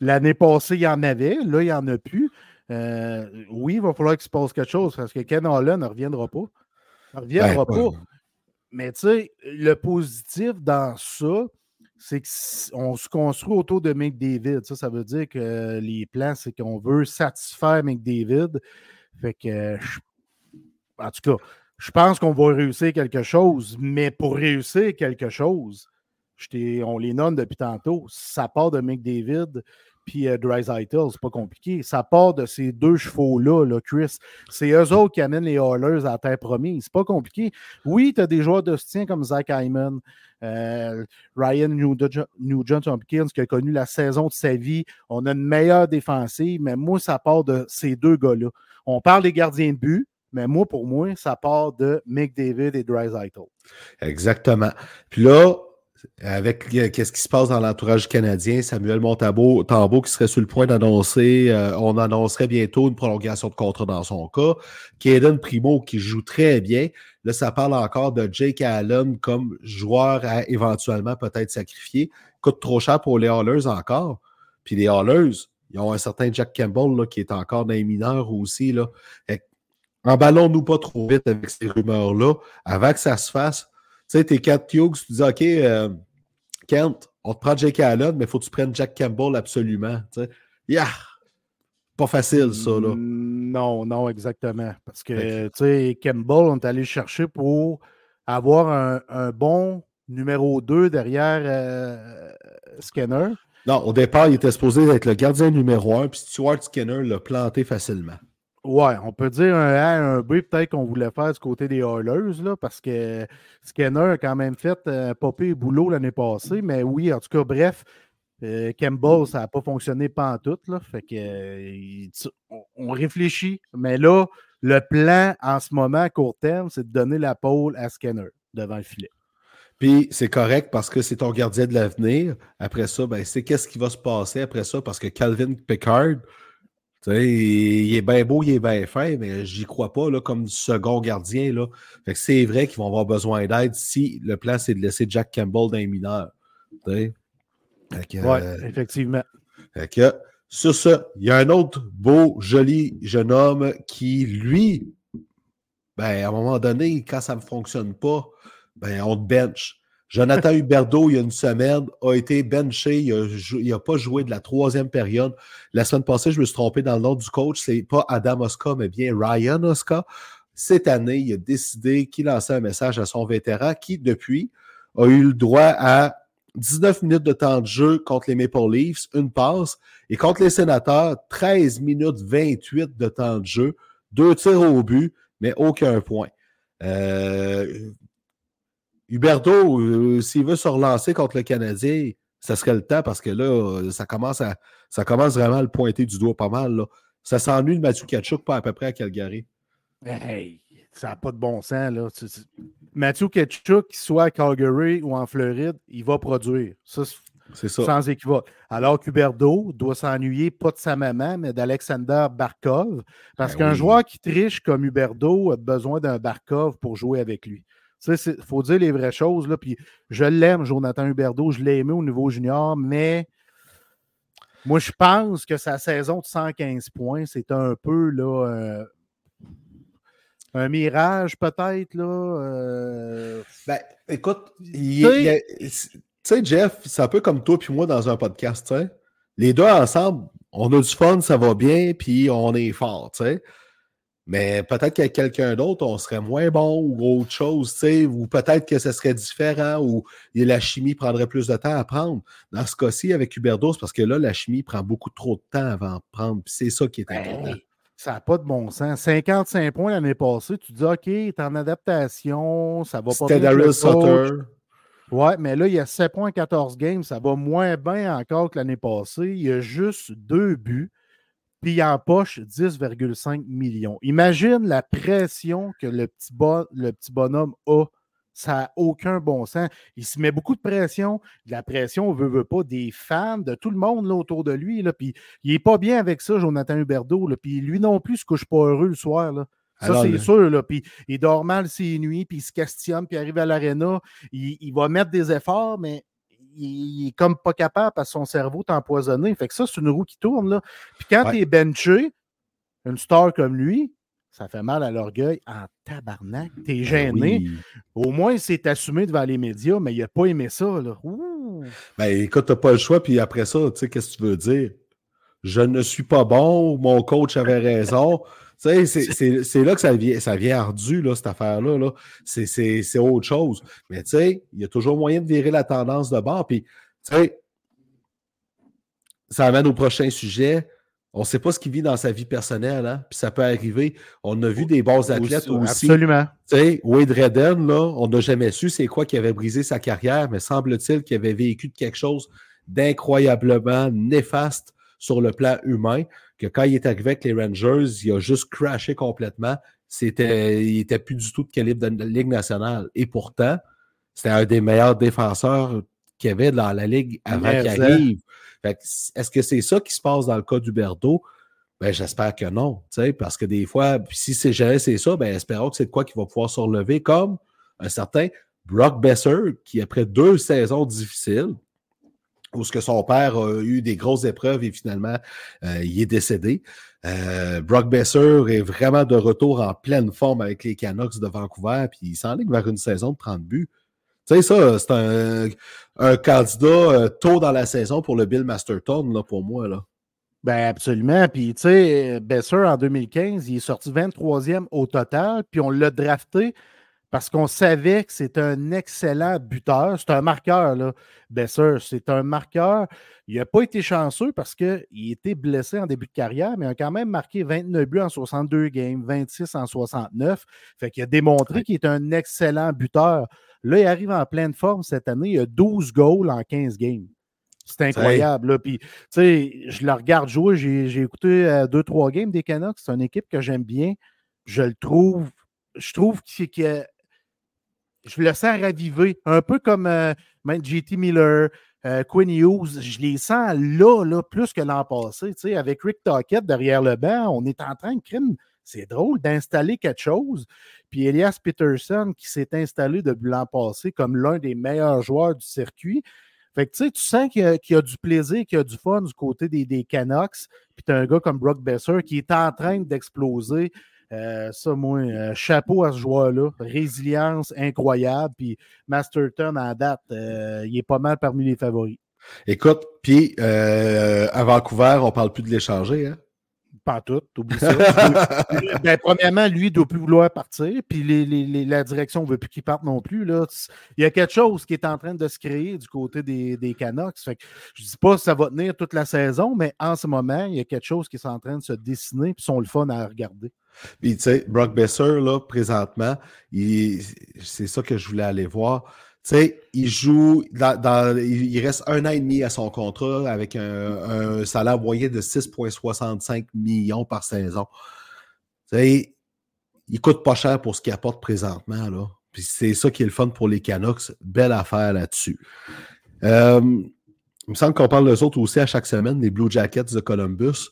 L'année passée, il y en avait. Là, il n'y en a plus. Euh, oui, il va falloir qu'il se passe quelque chose parce que Ken Holland ne reviendra pas. Ne reviendra ben, pas. Mais tu sais, le positif dans ça, c'est qu'on se construit autour de McDavid. Ça, ça veut dire que les plans, c'est qu'on veut satisfaire McDavid. Fait que, en tout cas, je pense qu'on va réussir quelque chose, mais pour réussir quelque chose, on les nomme depuis tantôt. Ça part de McDavid puis euh, Dreisaitl, c'est pas compliqué. Ça part de ces deux chevaux-là, là, Chris. C'est eux autres qui amènent les Hallers à terre promise. C'est pas compliqué. Oui, tu as des joueurs de soutien comme Zach Hyman, euh, Ryan Nugent-Hopkins qui a connu la saison de sa vie. On a une meilleure défensive, mais moi, ça part de ces deux gars-là. On parle des gardiens de but, mais moi, pour moi, ça part de McDavid et Dreisaitl. Exactement. Puis là, avec euh, qu'est-ce qui se passe dans l'entourage canadien, Samuel Montabo, Tambo qui serait sur le point d'annoncer, euh, on annoncerait bientôt une prolongation de contrat dans son cas. Kaden Primo qui joue très bien. Là, ça parle encore de Jake Allen comme joueur à éventuellement peut-être sacrifier. Coûte trop cher pour les Hallers encore. Puis les Hallers, ils ont un certain Jack Campbell qui est encore dans les mineurs aussi. Là. Emballons-nous pas trop vite avec ces rumeurs-là. Avant que ça se fasse, sais, t'es Cat Hughes, tu dis OK, euh, Kent, on te prend Jake Allen, mais il faut que tu prennes Jack Campbell absolument. Tu sais. Yeah! Pas facile, ça, là. Non, non, exactement. Parce que, tu sais, Campbell, on est allé chercher pour avoir un, bon numéro 2 derrière euh, Skinner. Non, au départ, il était supposé être le gardien numéro 1, puis Stuart Skinner l'a planté facilement. Ouais, on peut dire un A, un B, peut-être qu'on voulait faire du côté des Oilers, là, parce que Skinner a quand même fait euh, popé et boulot l'année passée. Mais oui, en tout cas, bref, euh, Campbell, ça n'a pas fonctionné pas en tout. Là, fait que, on réfléchit. Mais là, le plan en ce moment, à court terme, c'est de donner la pole à Skinner devant le filet. Puis c'est correct parce que c'est ton gardien de l'avenir. Après ça, ben, c'est qu'est-ce qui va se passer après ça parce que Calvin Pickard, il est bien beau, il est bien fin, mais j'y crois pas là, comme second gardien. Là. Fait que c'est vrai qu'ils vont avoir besoin d'aide si le plan c'est de laisser Jack Campbell dans les mineurs. Oui, euh, effectivement. Fait que, sur ça, il y a un autre beau, joli jeune homme qui, lui, ben, à un moment donné, quand ça ne fonctionne pas, ben, on te bench. Jonathan Huberdeau, il y a une semaine, a été benché. Il n'a pas joué de la troisième période. La semaine passée, je me suis trompé dans le nom du coach. C'est pas Adam Oscar, mais bien Ryan Oscar. cette année, il a décidé qu'il lançait un message à son vétéran qui, depuis, a eu le droit à 19 minutes de temps de jeu contre les Maple Leafs, une passe, et contre les Sénateurs, 13 minutes 28 de temps de jeu, deux tirs au but, mais aucun point. Euh, Huberto, euh, s'il veut se relancer contre le Canadien, ça serait le temps parce que là, ça commence, à, ça commence vraiment à le pointer du doigt pas mal. Là. Ça s'ennuie de Mathieu Kachuk, pas à peu près à Calgary. Hey, ça n'a pas de bon sens. Là. Mathieu Kachuk, qu'il soit à Calgary ou en Floride, il va produire. Ça, c'est ça. Sans équivoque. Alors qu'Huberdo doit s'ennuyer pas de sa maman, mais d'Alexander Barkov. Parce ben qu'un joueur qui triche comme Huberdo a besoin d'un Barkov pour jouer avec lui. Il faut dire les vraies choses. Là, puis je l'aime, Jonathan Huberdo. Je l'ai aimé au niveau junior, mais moi, je pense que sa saison de 115 points, c'est un peu là, euh, un mirage, peut-être. là. Euh, ben, écoute, tu sais, Jeff, c'est un peu comme toi puis moi dans un podcast. Les deux ensemble, on a du fun, ça va bien, puis on est fort. sais. Mais peut-être qu'avec quelqu'un d'autre, on serait moins bon ou autre chose, ou peut-être que ce serait différent ou la chimie prendrait plus de temps à prendre. Dans ce cas-ci, avec Huberdos, parce que là, la chimie prend beaucoup trop de temps avant de prendre. C'est ça qui est ben important. ça n'a pas de bon sens. 55 points l'année passée, tu dis OK, tu en adaptation, ça va pas bien. Daryl Sutter. Ouais, mais là, il y a 7 points 14 games, ça va moins bien encore que l'année passée. Il y a juste deux buts puis en poche 10,5 millions. Imagine la pression que le petit, le petit bonhomme a. Ça n'a aucun bon sens. Il se met beaucoup de pression. De la pression, on veut, veut pas, des fans, de tout le monde là, autour de lui. Là, puis il n'est pas bien avec ça, Jonathan Huberdeau. Là, puis lui non plus, il se couche pas heureux le soir. Là. Ça, c'est sûr. Là. Puis il dort mal ses nuits, puis il se questionne, puis il arrive à l'aréna. Il, il, va mettre des efforts, mais il, est comme pas capable parce que son cerveau est empoisonné. Fait que ça, c'est une roue qui tourne. Là. Puis quand tu es benché, une star comme lui, ça fait mal à l'orgueil en tabarnak. T'es ben gêné. Au moins, c'est assumé devant les médias, mais il n'a pas aimé ça. Là. Ben écoute, t'as pas le choix, puis après ça, tu sais, qu'est-ce que tu veux dire? Je ne suis pas bon, mon coach avait raison. C'est là que ça vient, ça vient ardu, là, cette affaire-là. Là. C'est autre chose. Mais tu sais, il y a toujours moyen de virer la tendance de bord. Puis, tu sais, ça amène au prochain sujet. On ne sait pas ce qu'il vit dans sa vie personnelle, hein? Puis ça peut arriver. On a vu des bons athlètes aussi. Absolument. Tu sais, Wade Redden, là, on n'a jamais su c'est quoi qui avait brisé sa carrière, mais semble-t-il qu'il avait vécu quelque chose d'incroyablement néfaste sur le plan humain que quand il est arrivé avec les Rangers, il a juste crashé complètement. C'était, il n'était plus du tout de calibre de la Ligue nationale. Et pourtant, c'était un des meilleurs défenseurs qu'il y avait dans la Ligue avant qu'il arrive. est-ce que c'est ça qui se passe dans le cas d'Huberto? Ben, j'espère que non, parce que des fois, si c'est jamais c'est ça, ben, espérons que c'est de quoi qu'il va pouvoir se relever comme un certain Brock Besser, qui après deux saisons difficiles, où ce que son père a eu des grosses épreuves et finalement euh, il est décédé. Euh, Brock Besser est vraiment de retour en pleine forme avec les Canucks de Vancouver, puis il s'enligne vers une saison de 30 buts. Tu sais, ça, c'est un, candidat euh, tôt dans la saison pour le Bill Masterton, là, pour moi. Là. Ben absolument. Puis, tu sais, Besser, en 2015, il est sorti 23e au total, puis on l'a drafté parce qu'on savait que c'est un excellent buteur. C'est un marqueur, là, Besser. C'est un marqueur. Il n'a pas été chanceux parce qu'il était blessé en début de carrière, mais il a quand même marqué 29 buts en 62 games, 26 en 69. Fait qu'il a démontré qu'il est un excellent buteur. Là, il arrive en pleine forme cette année. Il a 12 goals en 15 games. C'est incroyable. Puis, tu sais, je le regarde jouer. J'ai écouté 2-3 euh, games des Canucks. C'est une équipe que j'aime bien. Je le trouve. Je trouve qu'il a je le sens raviver, un peu comme euh, JT Miller, euh, Quinn Hughes. Je les sens là, là, plus que l'an passé. avec Rick Tockett derrière le banc, on est en train de crime. C'est drôle d'installer quelque chose. Puis Elias Peterson, qui s'est installé depuis l'an passé comme l'un des meilleurs joueurs du circuit. Fait que tu sens qu'il y, a du plaisir, qu'il y a du fun du côté des, des Canucks. Puis tu as un gars comme Brock Besser qui est en train d'exploser. Euh, ça, moi, euh, chapeau à ce joueur-là. Résilience incroyable. Puis Masterton, en date, euh, il est pas mal parmi les favoris. Écoute, puis à Vancouver, on parle plus de l'échanger. Hein? Pas tout, oublie ça. ben, premièrement, lui, il ne doit plus vouloir partir, puis les, la direction ne veut plus qu'il parte non plus. Là. Il y a quelque chose qui est en train de se créer du côté des, des Canucks. Fait que, je ne dis pas que ça va tenir toute la saison, mais en ce moment, il y a quelque chose qui est en train de se dessiner, puis sont le fun à regarder. Puis, tu sais, Brock Besser, là, présentement, c'est ça que je voulais aller voir. Tu sais, il joue, il reste un an et demi à son contrat avec un, salaire moyen de 6,65 millions par saison. Tu sais, il coûte pas cher pour ce qu'il apporte présentement, là. Puis c'est ça qui est le fun pour les Canucks. Belle affaire là-dessus. Euh, il me semble qu'on parle des autres aussi à chaque semaine, les Blue Jackets de Columbus.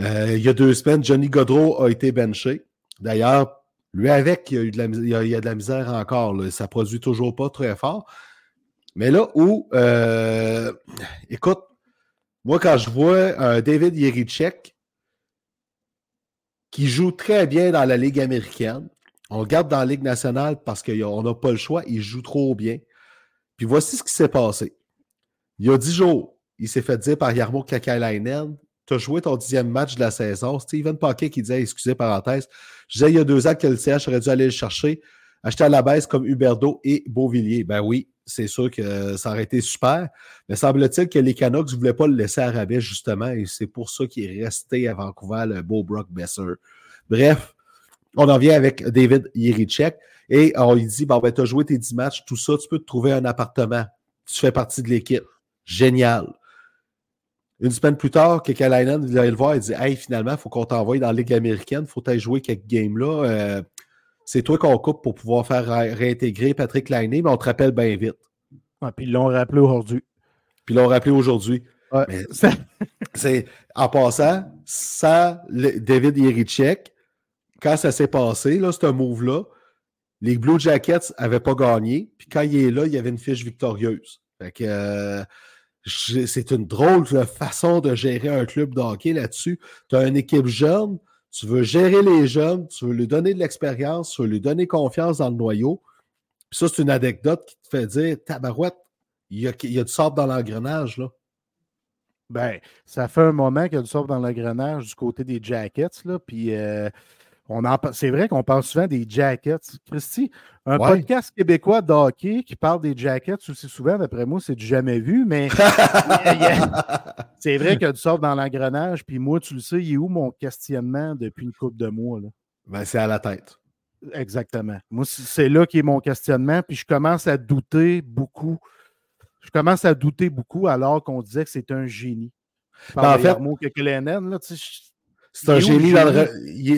Euh, il y a deux semaines, Johnny Godreau a été benché. D'ailleurs, lui avec, il y a, de la, misère encore. Là. Ça produit toujours pas très fort. Mais là où, euh, écoute, moi, quand je vois David Yerichek qui joue très bien dans la Ligue américaine, on le garde dans la Ligue nationale parce qu'on n'a pas le choix, il joue trop bien. Puis voici ce qui s'est passé. Il y a dix jours, il s'est fait dire par Yarmo Kakalainen tu as joué ton dixième match de la saison. Steven Paquet qui disait, excusez parenthèse, disais il y a deux ans que le CH aurait dû aller le chercher, acheter à la baisse comme Huberdo et Beauvillier. Ben oui, c'est sûr que ça aurait été super. Mais semble-t-il que les Canucks ne voulaient pas le laisser à rabais, justement, et c'est pour ça qu'il est resté à Vancouver, le beau Brock Besser. Bref, on en vient avec David Yerichek et on lui dit Bon, ben, tu as joué tes dix matchs, tout ça, tu peux te trouver un appartement. Tu fais partie de l'équipe. Génial. Une semaine plus tard, Kekalainen vient le voir et dit Hey, finalement, il faut qu'on t'envoie dans la Ligue américaine, il faut aller jouer quelques games-là. Euh, c'est toi qu'on coupe pour pouvoir faire réintégrer Patrick Lainé, mais on te rappelle bien vite. puis ils l'ont rappelé aujourd'hui. Puis ils l'ont rappelé aujourd'hui. c'est en passant, ça, David Yerichek, quand ça s'est passé, là, ce move-là, les Blue Jackets n'avaient pas gagné. Puis quand il est là, il y avait une fiche victorieuse. Fait que euh, c'est une drôle de façon de gérer un club de hockey là-dessus. Tu as une équipe jeune, tu veux gérer les jeunes, tu veux lui donner de l'expérience, tu veux lui donner confiance dans le noyau. Ça, c'est une anecdote qui te fait dire Tabarouette, il y a, il y a du sable dans l'engrenage, là. Ben, ça fait un moment qu'il y a du sable dans l'engrenage du côté des Jackets, là. Puis euh, c'est vrai qu'on parle souvent des jackets. Christy, un podcast québécois de hockey qui parle des jackets aussi souvent, d'après moi, c'est du jamais vu, mais c'est vrai a du sort dans l'engrenage. Puis moi, tu le sais, il est où mon questionnement depuis une couple de mois? Là? Ben, c'est à la tête. Exactement. Moi, c'est là qui est mon questionnement. Puis je commence à douter beaucoup. Je commence à douter beaucoup alors qu'on disait que c'est un génie. Ben, en fait, là, tu sais, c'est un, génie dans le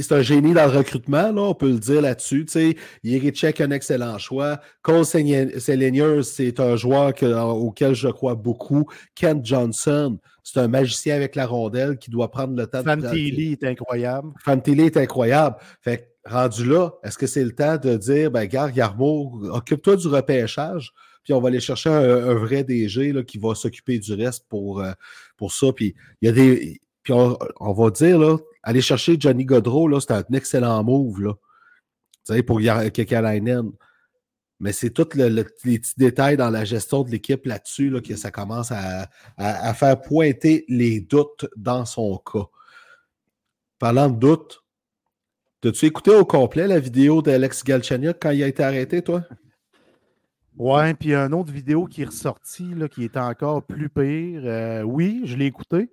c'est un génie dans le recrutement, là, on peut le dire là-dessus. Yerichek, un excellent choix. Cole Senior, c'est un joueur auquel je crois beaucoup. Kent Johnson, c'est un magicien avec la rondelle qui doit prendre le temps de. Fantilli est incroyable. Fantilli est incroyable. Fait rendu là, est-ce que c'est le temps de dire, ben, gars, Yarmo, occupe-toi du repêchage, puis on va aller chercher un, vrai DG là, qui va s'occuper du reste pour, euh, pour ça. Puis il y a des puis on, va dire, là, aller chercher Johnny Godreau, là, c'était un excellent move, là. Vous savez, pour Kekalainen. Mais c'est tous les petits détails dans la gestion de l'équipe là-dessus là, que ça commence à, faire pointer les doutes dans son cas. Parlant de doutes, as-tu écouté au complet la vidéo d'Alex Galchenyuk quand il a été arrêté, toi? Ouais, puis y a une autre vidéo qui est ressortie, là, qui est encore plus pire. Euh, oui, je l'ai écouté.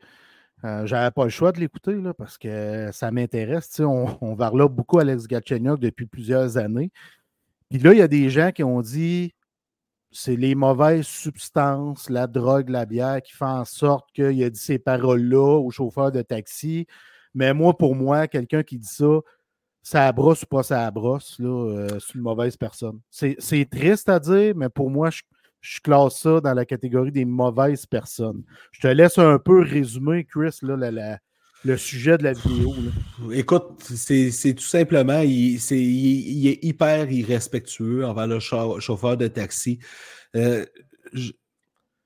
Euh, J'avais pas le choix de l'écouter parce que ça m'intéresse. On, on là beaucoup Alex Gatchenyuk depuis plusieurs années. Puis là, il y a des gens qui ont dit c'est les mauvaises substances, la drogue, la bière qui font en sorte qu'il a dit ces paroles-là au chauffeur de taxi. Mais moi, pour moi, quelqu'un qui dit ça, ça brosse ou pas ça brosse, là, euh, c'est une mauvaise personne. C'est triste à dire, mais pour moi, je, je classe ça dans la catégorie des mauvaises personnes. Je te laisse un peu résumer, Chris, là, le sujet de la vidéo. Écoute, c'est tout simplement, il, est, hyper irrespectueux envers le chauffeur de taxi. Euh,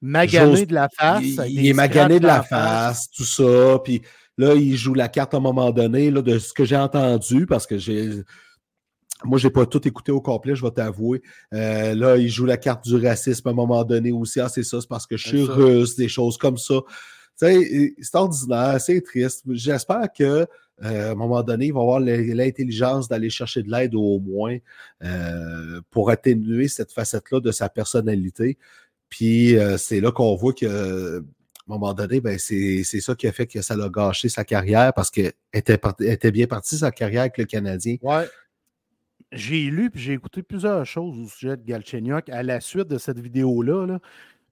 magané de la face. Il, est magané de la face, tout ça. Puis là, il joue la carte à un moment donné, là, de ce que j'ai entendu, parce que j'ai moi, je n'ai pas tout écouté au complet, je vais t'avouer. Euh, là, il joue la carte du racisme à un moment donné aussi. Ah, c'est ça, c'est parce que je suis russe, des choses comme ça. Tu sais, c'est ordinaire, c'est triste. J'espère que euh, à un moment donné, il va avoir l'intelligence d'aller chercher de l'aide au moins euh, pour atténuer cette facette-là de sa personnalité. Puis euh, c'est là qu'on voit que à un moment donné, ben, c'est ça qui a fait que ça l'a gâché sa carrière parce qu'elle était, était, bien partie sa carrière avec le Canadien. Ouais. J'ai lu et j'ai écouté plusieurs choses au sujet de Galchenyuk à la suite de cette vidéo-là. Là.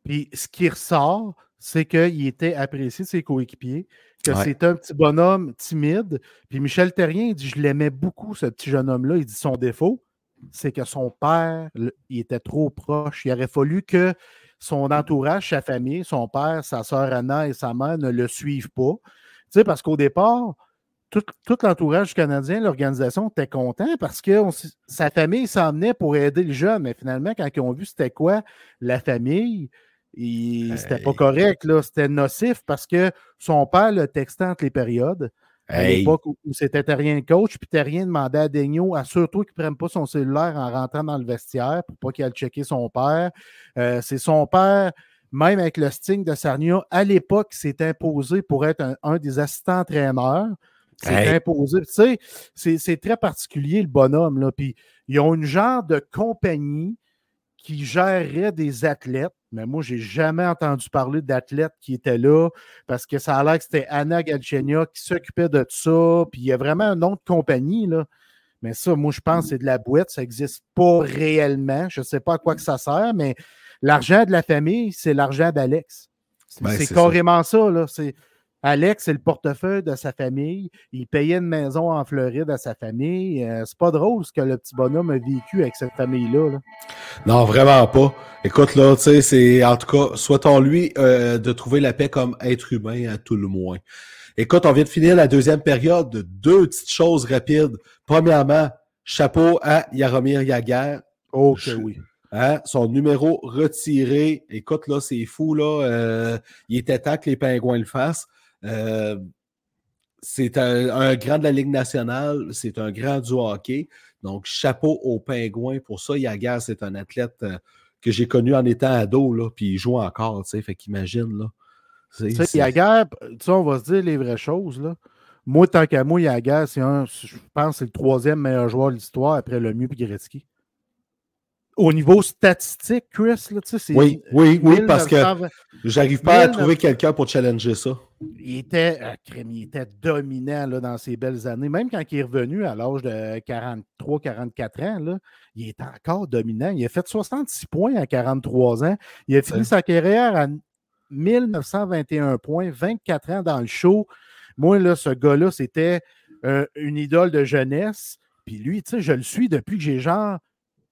Puis ce qui ressort, c'est qu'il était apprécié de ses coéquipiers, que c'est un petit bonhomme timide. Puis Michel Terrien, il dit Je l'aimais beaucoup, ce petit jeune homme-là. Il dit Son défaut, c'est que son père, il était trop proche. Il aurait fallu que son entourage, sa famille, son père, sa sœur Anna et sa mère ne le suivent pas. Tu sais, parce qu'au départ, tout, l'entourage canadien, l'organisation était content parce que sa famille s'emmenait pour aider le jeune. Mais finalement, quand ils ont vu c'était quoi la famille, c'était pas correct, là. C'était nocif parce que son père le textait entre les périodes. À l'époque où, c'était Terrien coach, puis Terrien demandait à Daigneault assure-toi qu'il ne prenne pas son cellulaire en rentrant dans le vestiaire pour pas qu'il aille checker son père. Euh, c'est son père, même avec le sting de Sarnia, à l'époque, s'est imposé pour être un, des assistants entraîneurs. C'est imposé. Tu sais, c'est très particulier, le bonhomme. Là. Puis, ils ont une genre de compagnie qui gérerait des athlètes mais moi, je n'ai jamais entendu parler d'athlètes qui étaient là parce que ça a l'air que c'était Anna Galchenia qui s'occupait de ça. Puis il y a vraiment un nom de compagnie. Là. Mais ça, moi, je pense que c'est de la boîte. Ça n'existe pas réellement. Je ne sais pas à quoi que ça sert, mais l'argent de la famille, c'est l'argent d'Alex. C'est ben, carrément ça. ça là. Alex, c'est le portefeuille de sa famille. Il payait une maison en Floride à sa famille. Euh, c'est pas drôle ce que le petit bonhomme a vécu avec cette famille-là. Non, vraiment pas. Écoute, là, tu sais, c'est en tout cas, souhaitons-lui euh, de trouver la paix comme être humain à tout le moins. Écoute, on vient de finir la deuxième période. Deux petites choses rapides. Premièrement, chapeau à Yaromir Yaguer. Oh, oui. Hein, son numéro retiré. Écoute, là, c'est fou, là. Euh, il était temps que les pingouins le fassent. Euh, c'est un, grand de la Ligue nationale, c'est un grand du hockey. Donc, chapeau aux pingouins pour ça. Yagar, c'est un athlète euh, que j'ai connu en étant ado, là, puis il joue encore, tu sais, fait qu'imagine, là. Yagar, tu on va se dire les vraies choses, là. Moi, tant qu'à moi, Yagar, c'est un, je pense, c'est le troisième meilleur joueur de l'histoire après le mieux Gretzky au niveau statistique, Chris, là, tu sais, Oui, oui, oui, parce que j'arrive pas à trouver quelqu'un pour challenger ça. Il était, euh, il était dominant là, dans ces belles années. Même quand il est revenu à l'âge de 43-44 ans, là, il est encore dominant. Il a fait 66 points à 43 ans. Il a fini sa carrière à 1921 points, 24 ans dans le show. Moi, là, ce gars-là, c'était euh, une idole de jeunesse. Puis lui, tu sais, je le suis depuis que j'ai genre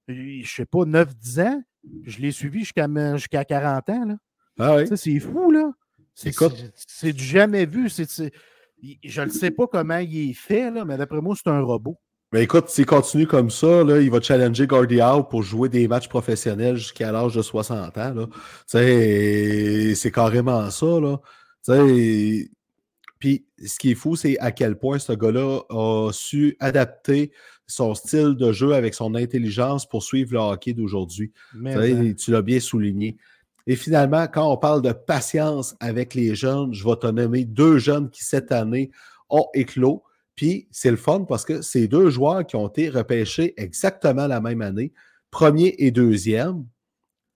je sais pas, 9-10 ans. Je l'ai suivi jusqu'à jusqu'à 40 ans. Là. Ah oui? C'est fou, là. C'est du jamais vu. je ne sais pas comment il est fait, là, mais d'après moi, c'est un robot. Mais écoute, s'il continue comme ça, là, il va challenger Gordy pour jouer des matchs professionnels jusqu'à l'âge de 60 ans. C'est carrément ça. Là. Puis ce qui est fou, c'est à quel point ce gars-là a su adapter son style de jeu avec son intelligence pour suivre le hockey d'aujourd'hui. Tu l'as bien souligné. Et finalement, quand on parle de patience avec les jeunes, je vais te nommer deux jeunes qui, cette année, ont éclos. Puis c'est le fun parce que c'est deux joueurs qui ont été repêchés exactement la même année, premier et deuxième.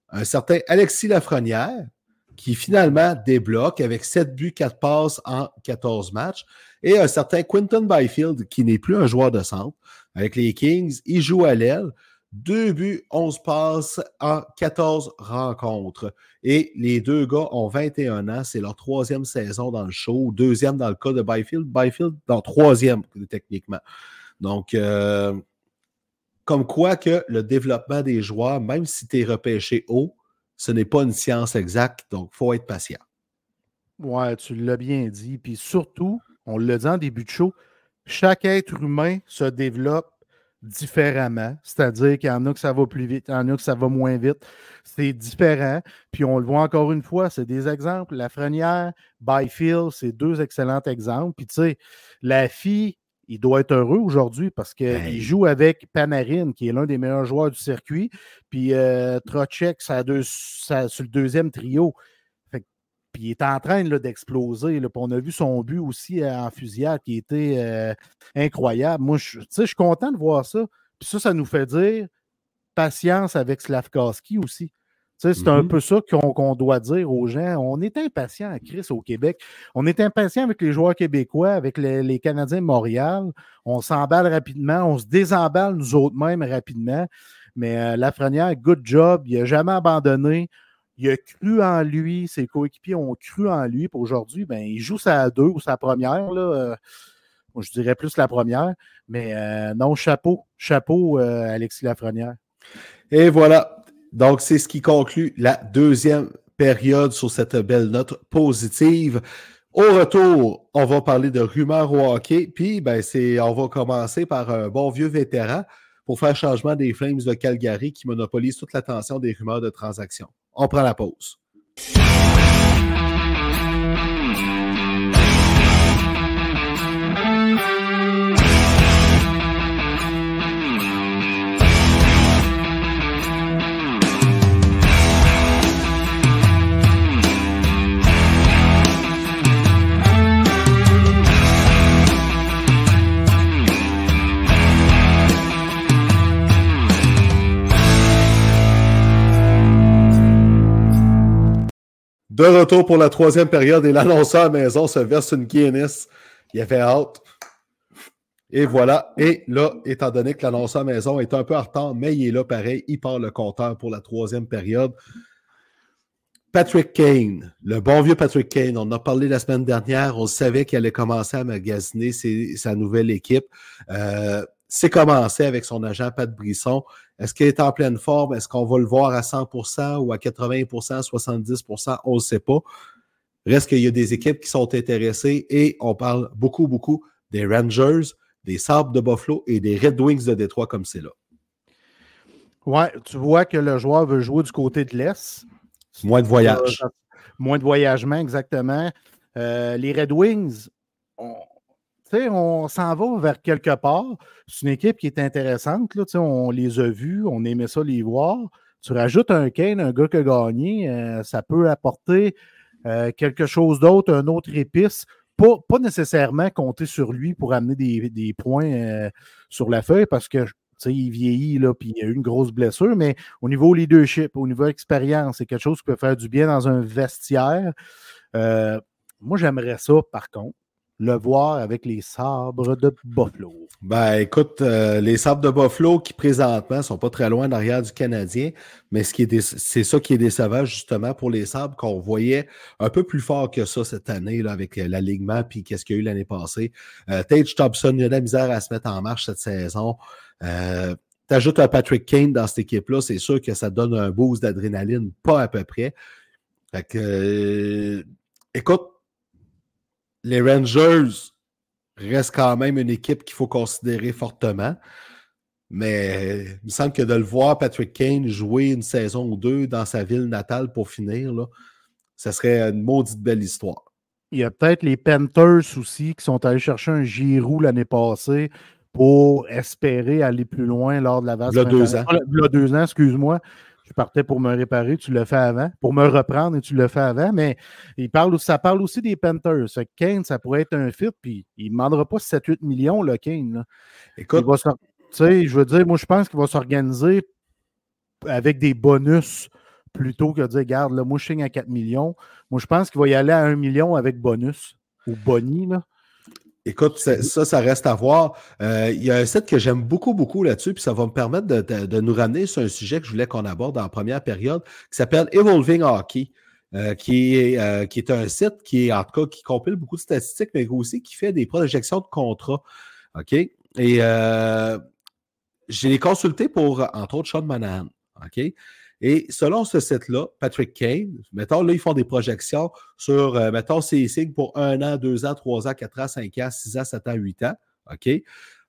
Un certain Alexis Lafrenière, qui finalement débloque avec 7 buts, 4 passes en 14 matchs, et un certain Quinton Byfield, qui n'est plus un joueur de centre, avec les Kings. Il joue à l'aile. Deux buts, 11 passes en 14 rencontres. Et les deux gars ont 21 ans. C'est leur troisième saison dans le show. Deuxième dans le cas de Byfield. Byfield dans troisième, techniquement. Donc, euh, comme quoi que le développement des joueurs, même si tu es repêché haut, ce n'est pas une science exacte. Donc, il faut être patient. Ouais, tu l'as bien dit. Puis surtout, on l'a dit en début de show, chaque être humain se développe différemment. C'est-à-dire qu'il y en a que ça va plus vite, il y en a que ça va moins vite. C'est différent. Puis on le voit encore une fois, c'est des exemples. La Frenière, Byfield, c'est deux excellents exemples. Puis tu sais, la fille, il doit être heureux aujourd'hui parce qu'il joue avec Panarin, qui est l'un des meilleurs joueurs du circuit. Puis euh, Trocek, ça, sur le deuxième trio. Puis il est en train d'exploser. on a vu son but aussi euh, en fusillade qui était euh, incroyable. Moi, je, je suis content de voir ça. Puis ça, ça nous fait dire patience avec Slavkowski aussi. C'est un mm-hmm. peu ça qu'on doit dire aux gens. On est impatient à Chris au Québec. On est impatient avec les joueurs québécois, avec les, Canadiens de Montréal. On s'emballe rapidement, on se désemballe nous autres mêmes rapidement. Mais euh, Lafrenière, good job. Il n'a jamais abandonné. Il a cru en lui. Ses coéquipiers ont cru en lui. aujourd'hui, ben, il joue sa deux ou sa première. Là. Euh, je dirais plus la première. Mais euh, non, chapeau. Chapeau, Alexis Lafrenière. Et voilà. Donc, c'est ce qui conclut la deuxième période sur cette belle note positive. Au retour, on va parler de rumeurs au hockey, puis ben, on va commencer par un bon vieux vétéran pour faire changement des Flames de Calgary qui monopolisent toute l'attention des rumeurs de transactions. On prend la pause. De retour pour la troisième période et l'annonceur à maison se verse une Guinness. Il avait hâte. Et voilà. Et là, étant donné que l'annonceur à maison est un peu en retard, mais il est là pareil, il part le compteur pour la troisième période. Patrick Kane, le bon vieux Patrick Kane, on en a parlé la semaine dernière, on savait qu'il allait commencer à magasiner sa nouvelle équipe. Euh, c'est commencé avec son agent Pat Brisson. Est-ce qu'il est en pleine forme? Est-ce qu'on va le voir à 100% ou à 80% 70% On ne sait pas. Reste qu'il y a des équipes qui sont intéressées et on parle beaucoup, beaucoup des Rangers, des Sabres de Buffalo et des Red Wings de Détroit comme c'est là. Ouais, tu vois que le joueur veut jouer du côté de l'Est. Moins de voyage. moins de voyagement, exactement. Euh, les Red Wings, on, on s'en va vers quelque part. C'est une équipe qui est intéressante. On les a vus, on aimait ça les voir. Tu rajoutes un Kane, un gars qui a gagné, euh, ça peut apporter euh, quelque chose d'autre, un autre épice. Pas, pas, nécessairement compter sur lui pour amener des, points euh, sur la feuille parce que il vieillit, là, puis il a eu une grosse blessure, mais au niveau leadership, au niveau expérience, c'est quelque chose qui peut faire du bien dans un vestiaire. moi, j'aimerais ça, par contre le voir avec les sabres de Buffalo? Ben, écoute, euh, les sabres de Buffalo qui présentement sont pas très loin derrière du Canadien, mais ce qui est c'est ça qui est décevant justement pour les sabres qu'on voyait un peu plus fort que ça cette année là, avec euh, l'alignement puis qu'est-ce qu'il y a eu l'année passée. Euh, Tage Thompson, il y a de la misère à se mettre en marche cette saison. Euh, T'ajoutes un Patrick Kane dans cette équipe-là, c'est sûr que ça donne un boost d'adrénaline, pas à peu près. Fait que, écoute, les Rangers restent quand même une équipe qu'il faut considérer fortement. Mais il me semble que de le voir, Patrick Kane, jouer une saison ou deux dans sa ville natale pour finir, là, ça serait une maudite belle histoire. Il y a peut-être les Panthers aussi qui sont allés chercher un Giroud l'année passée pour espérer aller plus loin lors de la vaste. Il y a deux ans. Il y a deux ans, excuse-moi je partais pour me réparer, tu le fais avant. Pour me reprendre et tu le fais avant. Mais il parle, ça parle aussi des Panthers. Kane, ça pourrait être un fit, puis il ne demandera pas 7-8 millions, le Kane. Écoute. je veux dire, moi, je pense qu'il va s'organiser avec des bonus plutôt que de dire, regarde, là, moi, je signe à 4 millions. Moi, je pense qu'il va y aller à 1 million avec bonus ou boni. Là. Écoute, ça, ça reste à voir. Euh, il y a un site que j'aime beaucoup, beaucoup là-dessus, puis ça va me permettre de, nous ramener sur un sujet que je voulais qu'on aborde en première période, qui s'appelle Evolving Hockey, euh, qui, est, euh, qui est un site qui est, en tout cas, qui compile beaucoup de statistiques, mais aussi qui fait des projections de contrats. OK? Et j'ai les consulté pour, entre autres, Sean Manahan. OK? Et selon ce site-là, Patrick Kane, mettons, là, ils font des projections sur, euh, mettons, ses signes pour un an, deux ans, trois ans, quatre ans, cinq ans, six ans, sept ans, huit ans. OK?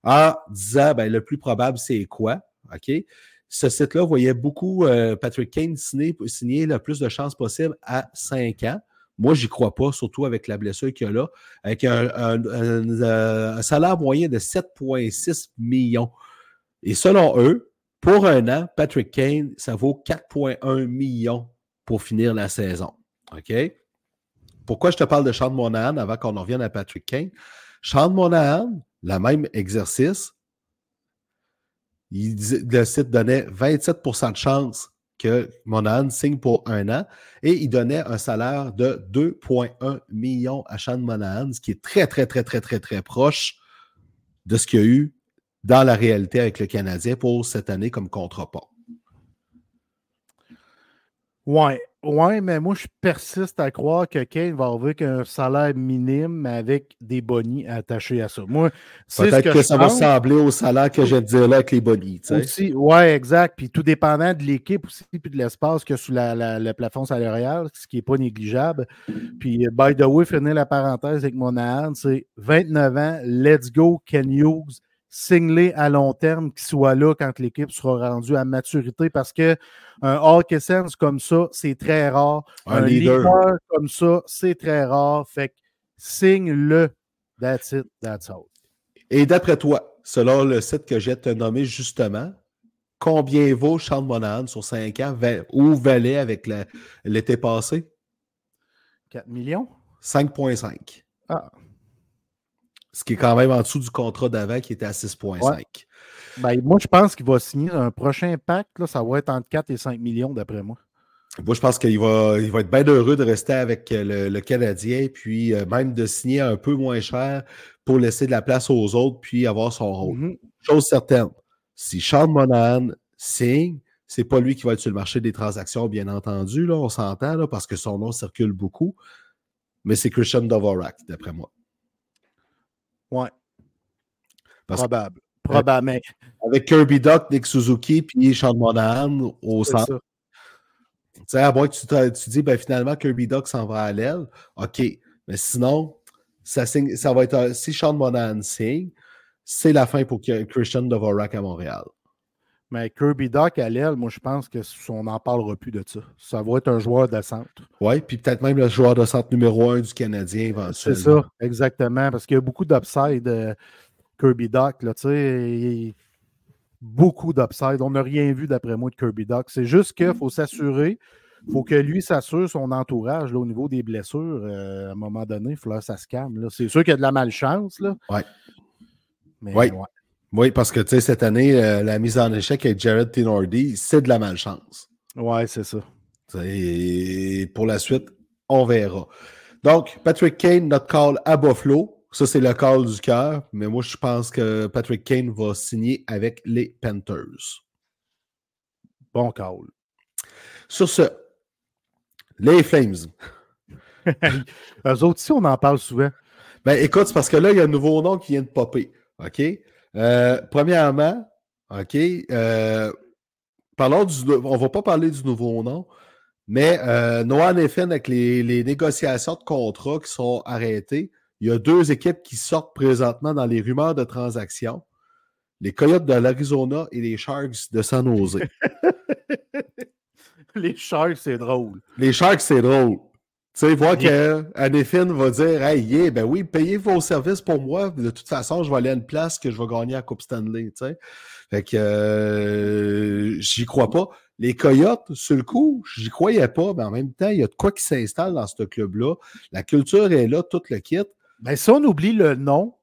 En disant, ben, le plus probable, c'est quoi? OK? Ce site-là voyait beaucoup euh, Patrick Kane signer, le plus de chances possible à cinq ans. Moi, j'y crois pas, surtout avec la blessure qu'il y a là, avec un, un salaire moyen de 7,6 millions. Et selon eux, pour un an, Patrick Kane, ça vaut 4,1 millions pour finir la saison. OK? pourquoi je te parle de Sean Monahan avant qu'on en revienne à Patrick Kane? Sean Monahan, le même exercice, le site donnait 27% de chance que Monahan signe pour un an et il donnait un salaire de 2,1 millions à Sean Monahan, ce qui est très, très, très, très, très, très proche de ce qu'il y a eu dans la réalité avec le Canadien pour cette année comme contrepas. Ouais, ouais, mais moi, je persiste à croire que Kane va avoir un salaire minime avec des bonnies attachés à ça. Moi, Peut-être que, ça va ressembler au salaire que je dire là avec les bonnies. Aussi, ouais, exact. Puis tout dépendant de l'équipe aussi, puis de l'espace que sous le plafond salarial, ce qui n'est pas négligeable. Puis, by the way, finir la parenthèse avec mon c'est 29 ans, let's go, Ken Hughes signer à long terme qui soit là quand l'équipe sera rendue à maturité parce que un Hawk Essence comme ça, c'est très rare. Un, leader. comme ça, c'est très rare. Fait que signe-le. That's it, that's all. Et d'après toi, selon le site que j'ai te nommé justement, combien vaut Sean Monahan sur 5 ans? Ou valait avec l'été passé? 4 millions? 5,5. Ah, ce qui est quand même en dessous du contrat d'avant qui était à 6,5. Ben, moi, je pense qu'il va signer un prochain pacte. Là, ça va être entre 4 et 5 millions, d'après moi. Moi, je pense qu'il va, il va être bien heureux de rester avec euh, le, Canadien, puis euh, même de signer un peu moins cher pour laisser de la place aux autres, puis avoir son rôle. Mm-hmm. Chose certaine, si Sean Monahan signe, c'est pas lui qui va être sur le marché des transactions, bien entendu, là, on s'entend, parce que son nom circule beaucoup, mais c'est Christian Dvorak, d'après moi. Ouais. Probable. Probable. Avec Kirby Duck, Nick Suzuki, puis Sean Monahan au centre. Tu sais, à moins que tu, tu dis, ben, finalement, Kirby Duck s'en va à l'aile. OK. Mais sinon, ça, signe, ça va être. Si Sean Monahan signe, c'est la fin pour Christian Dvorak à Montréal. Mais Kirby Doc à l'aile, moi, je pense qu'on n'en parlera plus de ça. Ça va être un joueur de centre. Oui, puis peut-être même le joueur de centre numéro un du Canadien C'est ça, exactement. Parce qu'il y a beaucoup d'upside, euh, Kirby Doc. Là, beaucoup d'upside. On n'a rien vu, d'après moi, de Kirby Doc. C'est juste qu'il faut s'assurer. Il faut que lui s'assure son entourage là, au niveau des blessures. Euh, à un moment donné, il faut que ça se calme. C'est sûr qu'il y a de la malchance. Oui. Oui. Ouais. Oui, parce que tu sais, cette année, euh, la mise en échec avec Jared Tinordi, c'est de la malchance. Oui, c'est ça. Et pour la suite, on verra. Donc, Patrick Kane, notre call à Buffalo. Ça, c'est le call du cœur. Mais moi, je pense que Patrick Kane va signer avec les Panthers. Bon call. Sur ce, les Flames. Eux autres, si on en parle souvent. Ben, écoute, c'est parce que là, il y a un nouveau nom qui vient de popper. OK? Euh, premièrement, OK, euh, parlons du, on ne va pas parler du nouveau nom, mais euh, Noah Neffen, avec les, négociations de contrats qui sont arrêtées, il y a deux équipes qui sortent présentement dans les rumeurs de transactions. Les Coyotes de l'Arizona et les Sharks de San Jose. les Sharks, c'est drôle. Les Sharks, c'est drôle. Tu sais, voir qu'Anefin va dire Hey, yeah, ben oui, payez vos services pour moi. De toute façon, je vais aller à une place que je vais gagner à Coupe Stanley. Tu sais. Fait que euh, j'y crois pas. Les Coyotes, sur le coup, j'y croyais pas, mais en même temps, il y a de quoi qui s'installe dans ce club-là. La culture est là, tout le kit. Ben, si on oublie le nom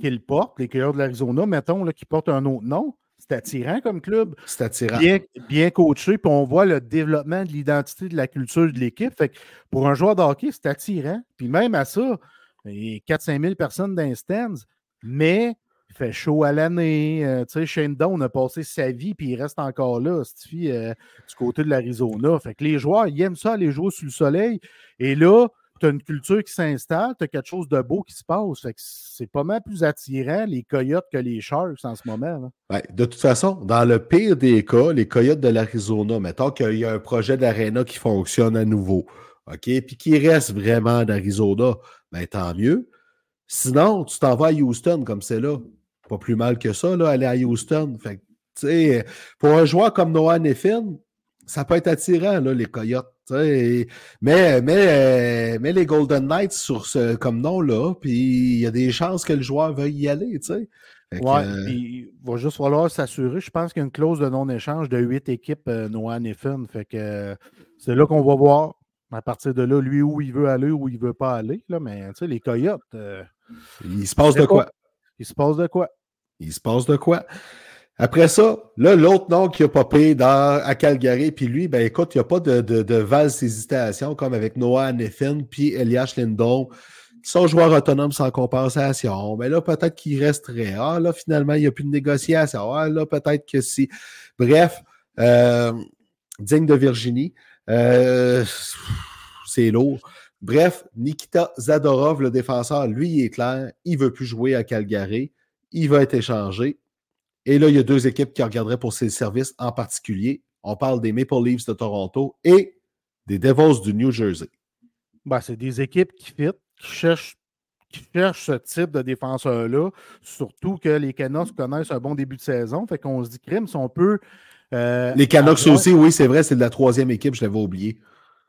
qu'ils portent, les Coyotes de l'Arizona, mettons, là, qui portent un autre nom, c'est attirant comme club. C'est attirant. Bien, bien, coaché, puis on voit le développement de l'identité de la culture de l'équipe. Fait que pour un joueur de hockey, c'est attirant. Puis même à ça, il y a 4-5 000 personnes dans les stands, mais il fait chaud à l'année. Euh, tu sais, Shane Down a passé sa vie, puis il reste encore là, euh, du côté de l'Arizona. Fait que les joueurs, ils aiment ça, aller jouer sous le soleil. Et là, tu as une culture qui s'installe, tu as quelque chose de beau qui se passe. c'est pas mal plus attirant les coyotes que les Sharks en ce moment. de toute façon, dans le pire des cas, les coyotes de l'Arizona, mettons qu'il y a un projet d'aréna qui fonctionne à nouveau, OK, puis qui reste vraiment d'Arizona, ben, tant mieux. Sinon, tu t'en vas à Houston comme c'est là. Pas plus mal que ça, là, aller à Houston. Fait pour un joueur comme Noah Neffin, ça peut être attirant, là, les coyotes. Mais, mais, euh, mais les Golden Knights sur ce comme nom-là, puis il y a des chances que le joueur veuille y aller. Oui, euh, il va juste falloir s'assurer. Je pense qu'il y a une clause de non-échange de huit équipes euh, Noah Fait que c'est là qu'on va voir. À partir de là, lui, où il veut aller, où il ne veut pas aller. Là, mais les Coyotes. Euh, il se passe de quoi? Il se passe de quoi? Il se passe de quoi? Après ça, là, l'autre nom qui a popé dans, à Calgary, puis lui, ben écoute, il n'y a pas de, de, de valse hésitation comme avec Noah Neffin puis Elias Lindon, qui sont joueurs autonomes sans compensation. Mais là, peut-être qu'il resterait. Ah, là, finalement, il n'y a plus de négociation. Ah, là, peut-être que si. Bref, euh, digne de Virginie. Euh, c'est lourd. Bref, Nikita Zadorov, le défenseur, lui, il est clair. Il ne veut plus jouer à Calgary. Il va être échangé. Et là, il y a deux équipes qui regarderaient pour ses services en particulier. On parle des Maple Leafs de Toronto et des Devils du New Jersey. Ben, c'est des équipes qui fit, qui cherchent, qui cherchent ce type de défenseur-là. Surtout que les Canucks connaissent un bon début de saison. Fait qu'on se dit, crime, si on peut. Euh, les Canucks aussi, oui, c'est vrai, c'est de la troisième équipe, je l'avais oublié.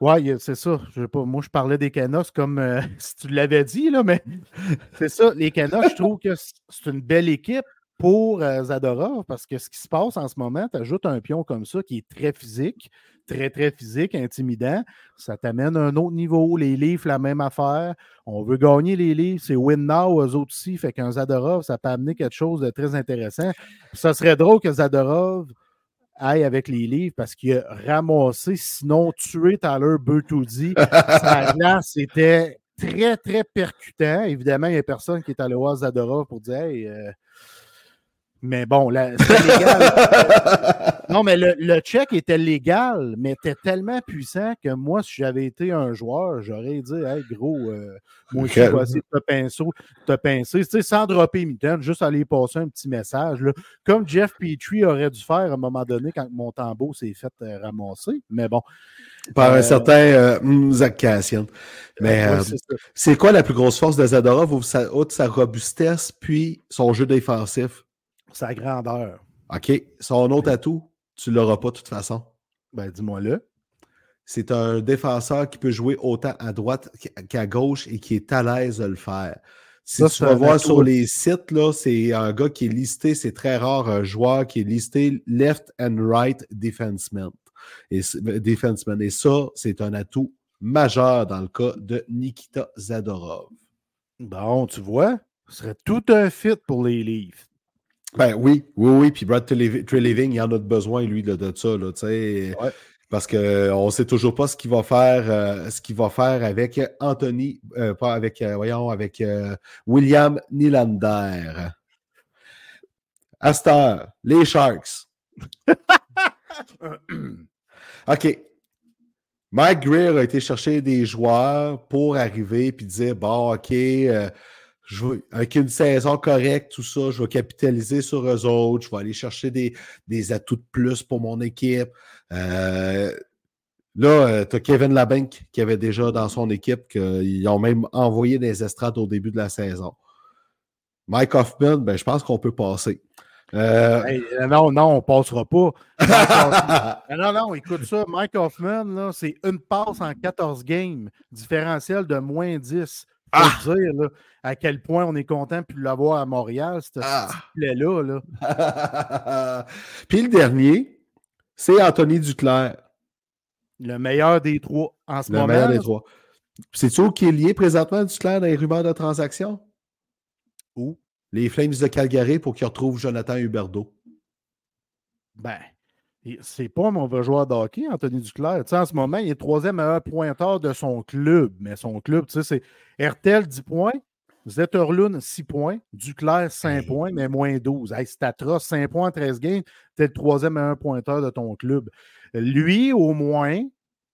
Oui, c'est ça. Je pas, moi, je parlais des Canucks comme euh, si tu l'avais dit, là, mais c'est ça. Les Canucks, je trouve que c'est une belle équipe pour euh, Zadorov parce que ce qui se passe en ce moment, tu ajoutes un pion comme ça qui est très physique, très, très physique, intimidant. Ça t'amène à un autre niveau. Les livres, la même affaire. On veut gagner les livres. C'est win now, eux autres aussi. Fait qu'un Zadorov, ça peut amener quelque chose de très intéressant. Ça serait drôle que Zadorov aille avec les livres parce qu'il a ramassé, sinon tué Tyler Bertuzzi. Sa glace était très, très percutant. Évidemment, il n'y a personne qui est allé voir Zadorov pour dire Hey, euh, mais bon, c'était légal. non, mais le, le, check était légal, mais était tellement puissant que moi, si j'avais été un joueur, j'aurais dit Hey, gros, euh, moi aussi, je vais essayer de te pincer, te pincer. Tu sais, sans dropper mitaine, juste aller passer un petit message. Là. Comme Jeff Petrie aurait dû faire à un moment donné quand mon tambour s'est fait euh, ramasser. Mais bon. Par un euh, certain Zach Cassian. Mais c'est quoi la plus grosse force de Zadorov, outre sa robustesse, puis son jeu défensif? Sa grandeur. OK. Son autre atout, tu ne l'auras pas de toute façon. Ben, dis-moi-le. C'est un défenseur qui peut jouer autant à droite qu'à gauche et qui est à l'aise de le faire. Si tu vas voir sur les sites, là, c'est un gars qui est listé, c'est très rare, un joueur qui est listé left and right defenseman. Et, defenseman. et ça, c'est un atout majeur dans le cas de Nikita Zadorov. Bon, tu vois, ce serait tout un fit pour les Leafs. Ben oui, oui, oui. Puis Brad Treliving, il en a besoin, lui, de, de ça. Là, ouais. Parce qu'on ne sait toujours pas ce qu'il va faire, euh, ce qu'il va faire avec Anthony, euh, pas avec, euh, voyons, avec William Nylander. Astor, les Sharks. OK. Mike Greer a été chercher des joueurs pour arriver et dire bon, OK, je avec une saison correcte, tout ça, je vais capitaliser sur eux autres, je vais aller chercher des, des atouts de plus pour mon équipe. Euh, là, euh, tu as Kevin Labank qui avait déjà dans son équipe, qu'ils ont même envoyé des estrades au début de la saison. Mike Hoffman, ben, je pense qu'on peut passer. Euh, non, non, on ne passera pas. non, non, écoute ça. Mike Hoffman, c'est une passe en 14 games, différentiel de moins 10. Ah! dire là, à quel point on est content de l'avoir à Montréal, ce ah! là là. Puis le dernier, c'est Anthony Duclair. Le meilleur des trois en ce moment. Le meilleur des trois. C'est-tu qui est lié présentement Duclair dans les rumeurs de transactions? Où? Les Flames de Calgary pour qu'ils retrouvent Jonathan Huberdeau. Ben, c'est pas un mauvais joueur de hockey, Anthony Duclair. en ce moment, il est troisième meilleur pointeur de son club. Mais son club, tu sais, c'est Hertel 10 points, Zetterlund 6 points, Duclair 5 points, mais moins 12. Hey, c'est atroce, 5 points en 13 games, t'es le troisième meilleur pointeur de ton club. Lui, au moins,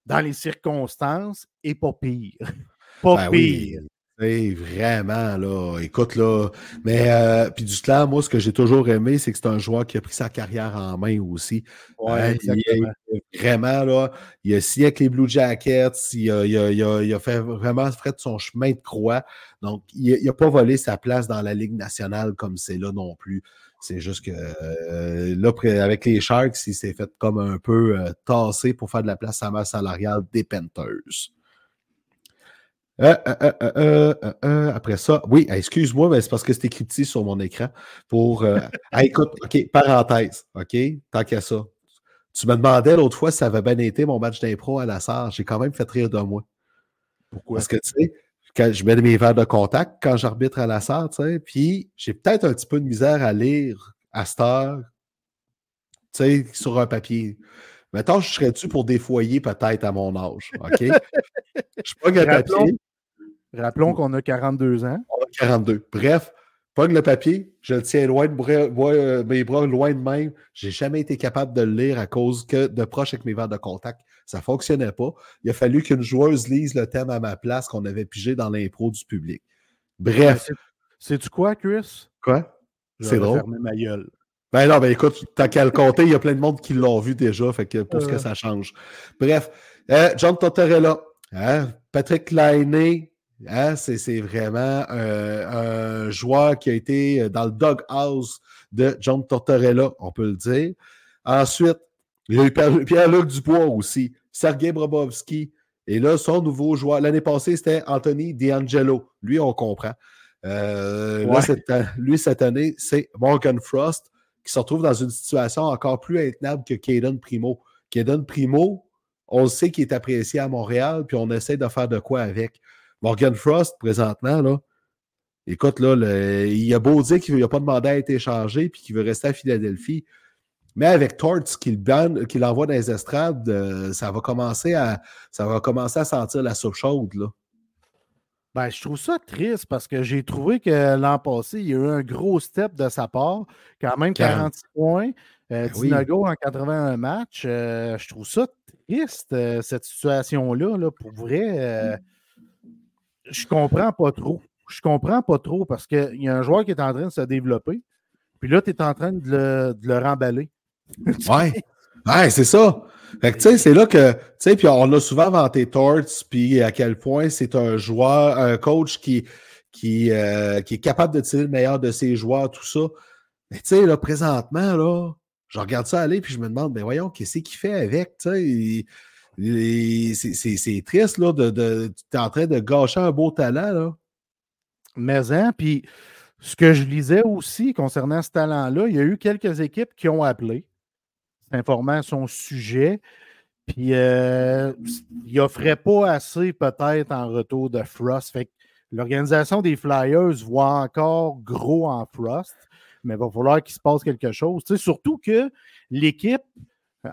dans les circonstances, est pas pire. pas ben pire. Oui, vraiment, là. Écoute, là. Mais, euh, puis du clan, moi, ce que j'ai toujours aimé, c'est que c'est un joueur qui a pris sa carrière en main aussi. Ouais, hein, vraiment, là. Il a signé avec les Blue Jackets. Il a, il a, il a, fait vraiment fait son chemin de croix. Donc, il n'a pas volé sa place dans la Ligue nationale comme c'est là non plus. C'est juste que euh, là, avec les Sharks, il s'est fait comme un peu euh, tasser pour faire de la place à masse salariale Panthers. Euh, euh, euh, après ça, oui, excuse-moi, mais c'est parce que c'est écrit petit sur mon écran. Pour. ah, écoute, OK, parenthèse, OK, tant qu'à ça. Tu me demandais l'autre fois si ça avait bien été mon match d'impro à la salle. J'ai quand même fait rire de moi. Pourquoi? Parce que, tu sais, quand je mets mes verres de contact quand j'arbitre à la salle, tu sais, puis j'ai peut-être un petit peu de misère à lire à cette heure, tu sais, sur un papier. Mettons, je serais-tu pour défoyer peut-être à mon âge, OK? je le Rappelons- papier, Rappelons qu'on a 42 ans. on a 42. Bref, pogne le papier, je le tiens loin de euh, mes bras loin de même. J'ai jamais été capable de le lire à cause que de proche avec mes verres de contact. Ça fonctionnait pas. Il a fallu qu'une joueuse lise le thème à ma place qu'on avait pigé dans l'impro du public. Bref, Sais-tu quoi, Chris? quoi? C'est drôle. fermé ma gueule. Ben non, ben écoute, t'as qu'à le compter, il y a plein de monde qui l'ont vu déjà, fait que pour ce que Euh. ça change. Bref, euh, John Tortorella, hein, Patrick Lainé, hein, c'est vraiment euh, un joueur qui a été dans le doghouse de John Tortorella, on peut le dire. Ensuite, il y a eu Pierre- Pierre-Luc Dubois aussi, Sergei Brobovski, et là, son nouveau joueur, l'année passée, c'était Anthony D'Angelo. Lui, on comprend. Euh, là, cette, lui, cette année, c'est Morgan Frost qui se retrouve dans une situation encore plus intenable que Caden Primo. Caden Primo, on le sait qu'il est apprécié à Montréal, puis on essaie de faire de quoi avec. Morgan Frost, présentement, là, écoute, là, le- il a beau dire qu'il n'a pas demandé à être échangé, puis qu'il veut rester à Philadelphie. Mais avec Torts qu'il qu'il envoie dans les estrades, euh, ça va commencer à ça va commencer à sentir la soupe chaude. Là. Ben, je trouve ça triste parce que j'ai trouvé que l'an passé, il y a eu un gros step de sa part. Quand même 40. 46 points, euh, Ben oui. 19 goals en 81 matchs. Euh, je trouve ça triste, euh, cette situation-là. Là, pour vrai, je comprends pas trop. Je comprends pas trop parce qu'il y a un joueur qui est en train de se développer. Puis là, tu es en train de le, de le remballer. Ouais. Ouais, c'est ça. Fait que, tu sais, c'est là que, tu sais, puis on a souvent vanté Torts, puis à quel point c'est un joueur, un coach qui, qui, euh, qui est capable de tirer le meilleur de ses joueurs, tout ça. Mais, tu sais, là, présentement, là, je regarde ça aller, puis je me demande, ben voyons, qu'est-ce qu'il fait avec, tu sais? C'est- triste, là, de, tu es en train de gâcher un beau talent, là. Mais, hein, puis ce que je lisais aussi concernant ce talent-là, il y a eu quelques équipes qui ont appelé, informant son sujet, puis euh, il offrait pas assez peut-être en retour de Frost. Fait l'organisation des Flyers voit encore gros en Frost, mais il va falloir qu'il se passe quelque chose. Tu sais, surtout que l'équipe,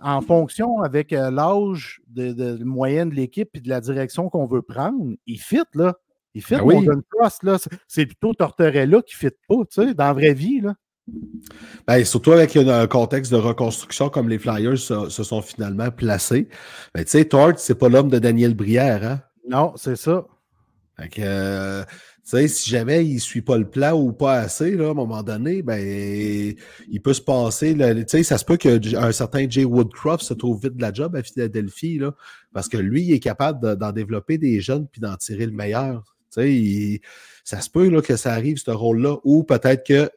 en fonction avec euh, l'âge de, de moyenne de l'équipe et de la direction qu'on veut prendre, il fit, là. Il fit Ben oui. Frost, là. C'est- plutôt Tortorella qui fit pas, tu sais, dans la vraie vie, là. Ben, surtout avec un, contexte de reconstruction comme les Flyers se, se sont finalement placés. Ben, tu sais, Tort, c'est pas l'homme de Daniel Brière, hein? Non, c'est ça. Fait que, euh, sais, si jamais il ne suit pas le plan ou pas assez, là, à un moment donné, ben, il peut se passer. là, Tu ça se peut qu'un certain Jay Woodcroft se trouve vite de la job à Philadelphie, là, parce que lui, il est capable de- d'en développer des jeunes puis d'en tirer le meilleur. Tu il- ça se peut là, que ça arrive, ce rôle-là, ou peut-être que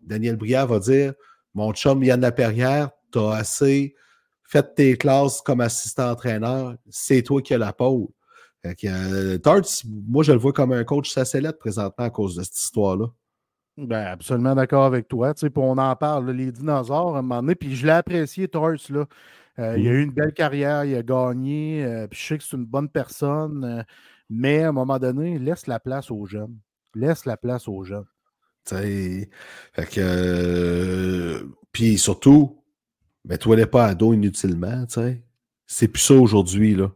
Daniel Brière va dire Mon chum Yann Laperrière, t'as assez fait tes classes comme assistant-entraîneur, c'est toi qui as la pôle. Que, euh, Tarts, moi, je le vois comme un coach sacellette présentement à cause de cette histoire-là. Ben, absolument d'accord avec toi. Puis on en parle, là, les dinosaures, à un moment donné. Puis je l'ai apprécié, Torts. Là. Euh, Il a eu une belle carrière, il a gagné. euh, puis je sais que c'est une bonne personne. euh, mais à un moment donné, laisse la place aux jeunes. Laisse la place aux jeunes. Tu sais, Fait que. Puis surtout, mets-toi pas à dos inutilement. C'est plus ça aujourd'hui. là.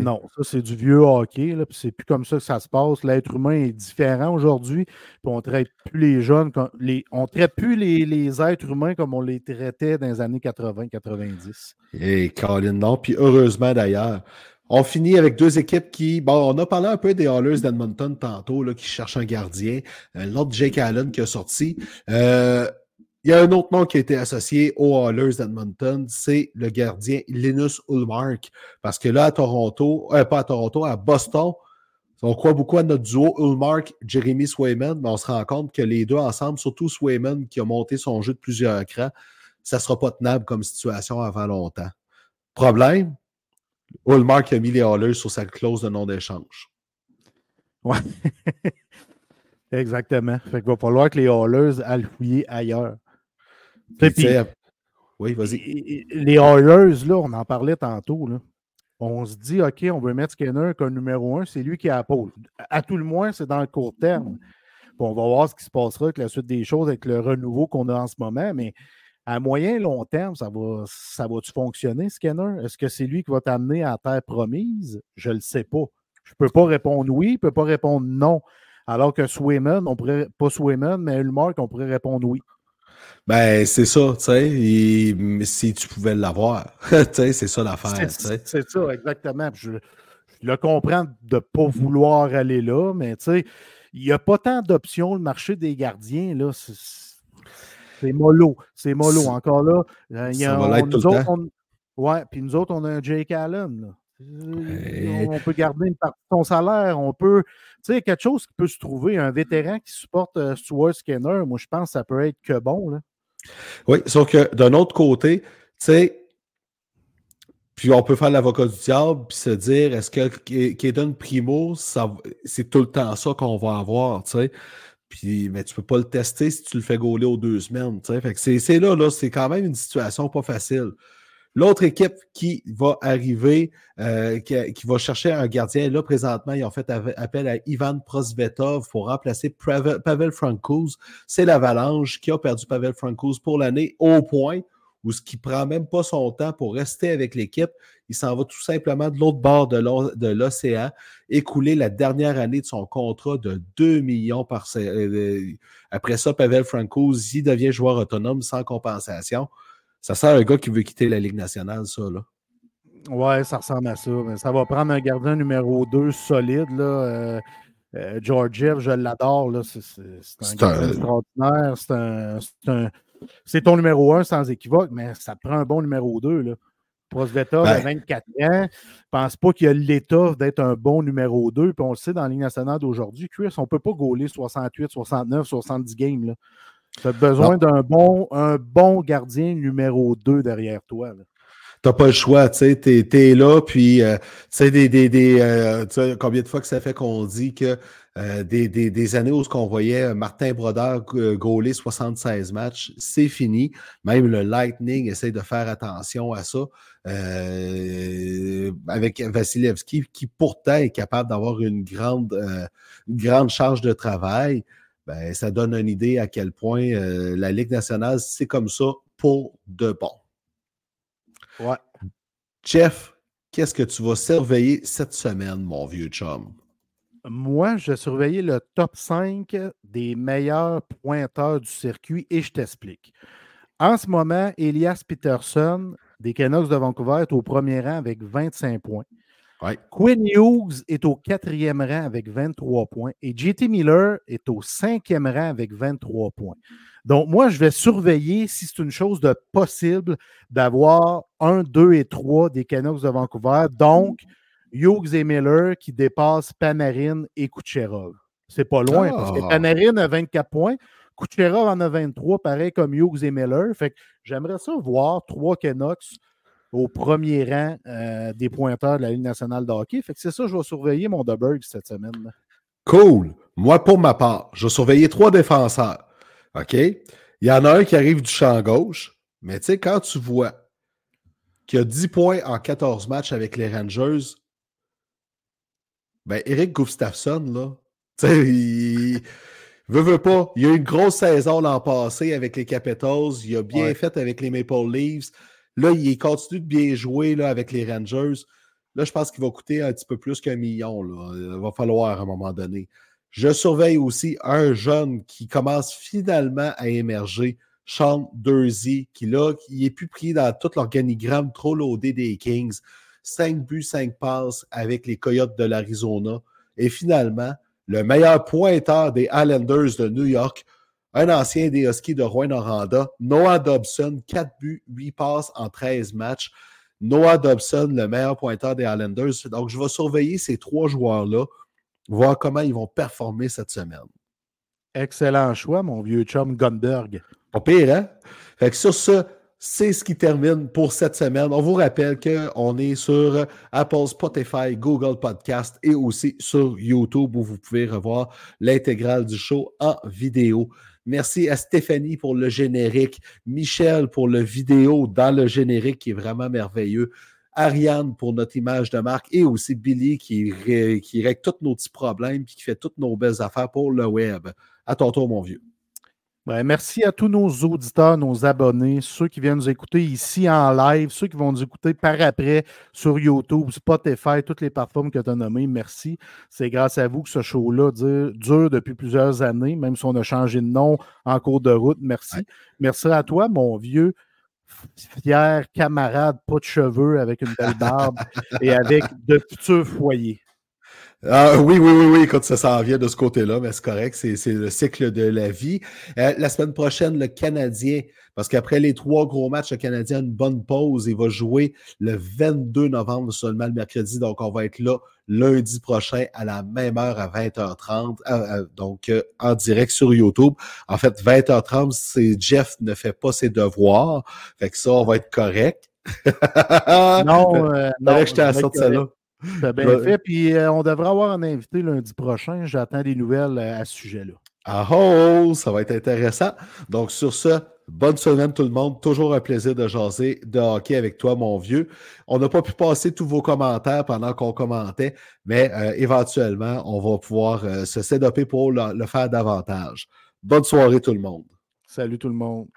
Non, ça, c'est du vieux hockey. Là, puis c'est plus comme ça que ça se passe. L'être humain est différent aujourd'hui. Puis on traite plus les jeunes. comme- Les, on traite plus les, les êtres humains comme on les traitait dans les années 80-90. Et Colin, non. Puis heureusement d'ailleurs. On finit avec deux équipes qui. Bon, on a parlé un peu des Hallers d'Edmonton tantôt, là, qui cherchent un gardien. Euh, L'autre Jake Allen qui a sorti. Euh, il y a un autre nom qui a été associé aux Hallers d'Edmonton, c'est le gardien Linus Ulmark. Parce que là, à Toronto, euh, pas à Toronto, à Boston, on croit beaucoup à notre duo Ulmark, Jeremy Swayman, mais on se rend compte que les deux ensemble, surtout Swayman qui a monté son jeu de plusieurs crans, ça ne sera pas tenable comme situation avant longtemps. Problème, Ulmark a mis les Hallers sur sa clause de non-échange. Ouais. Exactement. Fait qu'il va falloir que les Hallers aillent fouiller ailleurs. Puis, Oui, vas-y. Les Oilers, là, on en parlait tantôt, là. On se dit, OK, on veut mettre Skinner comme numéro un, c'est lui qui a la pole. À tout le moins, c'est dans le court terme. on va voir ce qui se passera avec la suite des choses, avec le renouveau qu'on a en ce moment, mais à moyen et long terme, ça va, ça va-tu fonctionner, Skinner? Est-ce que c'est lui qui va t'amener à terre promise? Je ne le sais pas. Je ne peux pas répondre oui, je ne peux pas répondre non. Alors que Swayman, on pourrait, pas Swayman, mais Ulmark, on pourrait répondre oui. Ben, c'est ça, tu sais. Si tu pouvais l'avoir, tu sais, c'est ça l'affaire. C'est ça, exactement. Je, le comprends de ne pas vouloir aller là, mais tu sais, il n'y a pas tant d'options. Le marché des gardiens, là, c'est mollo. C'est mollo. Encore là, euh, il y a, on, nous autres, ouais, puis nous autres, on a un Jake Allen. Là. Euh, on peut garder une partie de son salaire. On peut. Tu quelque chose qui peut se trouver. Un vétéran qui supporte euh, Stuart Skinner, moi, je pense que ça peut être que bon. Là. Oui, sauf que d'un autre côté, puis on peut faire l'avocat du diable puis se dire est-ce que Kaden Primo, c'est tout le temps ça qu'on va avoir. Puis, mais tu peux pas le tester si tu le fais gauler aux deux semaines. Fait que c'est là, là, c'est quand même une situation pas facile. L'autre équipe qui va arriver, euh, qui, va chercher un gardien, là, présentement, ils ont fait appel à Ivan Prosvetov pour remplacer Pavel Francouz. C'est l'Avalanche qui a perdu Pavel Francouz pour l'année au point où ce qui prend même pas son temps pour rester avec l'équipe. Il s'en va tout simplement de l'autre bord de l'océan, écouler la dernière année de son contrat de 2 millions par euh, Après ça, Pavel Francouz, il devient joueur autonome sans compensation. Ça sert à un gars qui veut quitter la Ligue nationale, ça, là. Ouais, ça ressemble à ça. Mais ça va prendre un gardien numéro 2 solide, là. Euh, euh je l'adore, C'est un gardien extraordinaire. C'est un, C'est ton numéro 1 sans équivoque, mais ça prend un bon numéro 2, là. Prosvetov a 24 ans. Je pense pas qu'il a l'état d'être un bon numéro 2. Puis on le sait dans la Ligue nationale d'aujourd'hui, Chris, on ne peut pas gauler 68, 69, 70 games. Là. Tu as besoin d'un bon, un bon gardien numéro 2 derrière toi. Tu n'as pas le choix, tu sais, tu es, là, puis euh, tu sais, des, des, des euh, combien de fois que ça fait qu'on dit que euh, des, des, années où on voyait Martin Brodeur gauler 76 matchs, c'est fini. Même le Lightning essaie de faire attention à ça. avec Vasilevski, qui pourtant est capable d'avoir une grande, une grande charge de travail. Ben, ça donne une idée à quel point euh, la Ligue nationale, c'est comme ça pour de bon. Ouais. Jeff, qu'est-ce que tu vas surveiller cette semaine, mon vieux chum? Moi, je vais surveiller le top 5 des meilleurs pointeurs du circuit et je t'explique. En ce moment, Elias Peterson des Canucks de Vancouver est au premier rang avec 25 points. Quinn Hughes est au quatrième rang avec 23 points et JT Miller est au cinquième rang avec 23 points. Donc, moi, je vais surveiller si c'est une chose de possible d'avoir un, deux et trois des Canucks de Vancouver. Donc, Hughes et Miller qui dépassent Panarin et Kucherov. C'est pas loin parce que ah! Panarin a 24 points. Kucherov en a 23, pareil comme Hughes et Miller. Fait que j'aimerais ça voir trois Canucks au premier rang euh, des pointeurs de la Ligue nationale de hockey. Fait que c'est ça, je vais surveiller mon Duberg cette semaine. Cool. Moi, pour ma part, je vais surveiller trois défenseurs. OK? Il y en a un qui arrive du champ gauche, mais tu sais, quand tu vois qu'il y a 10 points en 14 matchs avec les Rangers, ben, Eric Gustafsson, là, tu sais, il. Veut, veut pas. Il y a eu une grosse saison l'an passé avec les Capitals. Il a bien fait avec les Maple Leafs. Là, il continue de bien jouer là, avec les Rangers. Là, je pense qu'il va coûter un petit peu plus qu'un million. Là. Il va falloir à un moment donné. Je surveille aussi un jeune qui commence finalement à émerger, Sean Dursey, qui là, qui est plus pris dans tout l'organigramme trop loadé des Kings. Cinq buts, cinq passes avec les Coyotes de l'Arizona. Et finalement, le meilleur pointeur des Islanders de New York, un ancien des Huskies de Rouen-Noranda, Noah Dobson, 4 buts, 8 passes en 13 matchs. Noah Dobson, le meilleur pointeur des Islanders. Donc, je vais surveiller ces trois joueurs-là, voir comment ils vont performer cette semaine. Excellent choix, mon vieux chum Gunberg. Pas pire, hein? Fait que sur ce, c'est ce qui termine pour cette semaine. On vous rappelle qu'on est sur Apple, Spotify, Google Podcast et aussi sur YouTube où vous pouvez revoir l'intégrale du show en vidéo. Merci à Stéphanie pour le générique, Michel pour le vidéo dans le générique qui est vraiment merveilleux. Ariane pour notre image de marque et aussi Billy qui, qui règle tous nos petits problèmes et qui fait toutes nos belles affaires pour le web. À ton tour, mon vieux. Merci à tous nos auditeurs, nos abonnés, ceux qui viennent nous écouter ici en live, ceux qui vont nous écouter par après sur YouTube, Spotify, toutes les plateformes que tu as nommées. Merci. C'est grâce à vous que ce show-là dure, depuis plusieurs années, même si on a changé de nom en cours de route. Merci. Merci à toi, mon vieux fier camarade, pas de cheveux, avec une belle barbe et avec de futurs foyers. Ah, oui, oui, oui, oui, quand ça s'en vient de ce côté-là, mais c'est correct, c'est le cycle de la vie. Euh, la semaine prochaine, le Canadien, parce qu'après les trois gros matchs, le Canadien a une bonne pause. Il va jouer le 22 novembre seulement le mercredi, donc on va être là lundi prochain à la même heure à 20h30, euh, euh, donc en direct sur YouTube. En fait, 20h30, c'est Jeff ne fait pas ses devoirs, fait que ça, on va être correct. non, non, je t'ai sorti ça là. C'est bien fait. Puis euh, on devrait avoir un invité lundi prochain. J'attends des nouvelles euh, à ce sujet-là. Ah oh, ça va être intéressant. Donc, sur ce, bonne semaine tout le monde. Toujours un plaisir de jaser de hockey avec toi, mon vieux. On n'a pas pu passer tous vos commentaires pendant qu'on commentait, mais euh, éventuellement, on va pouvoir se sédoper pour le faire davantage. Bonne soirée tout le monde. Salut tout le monde.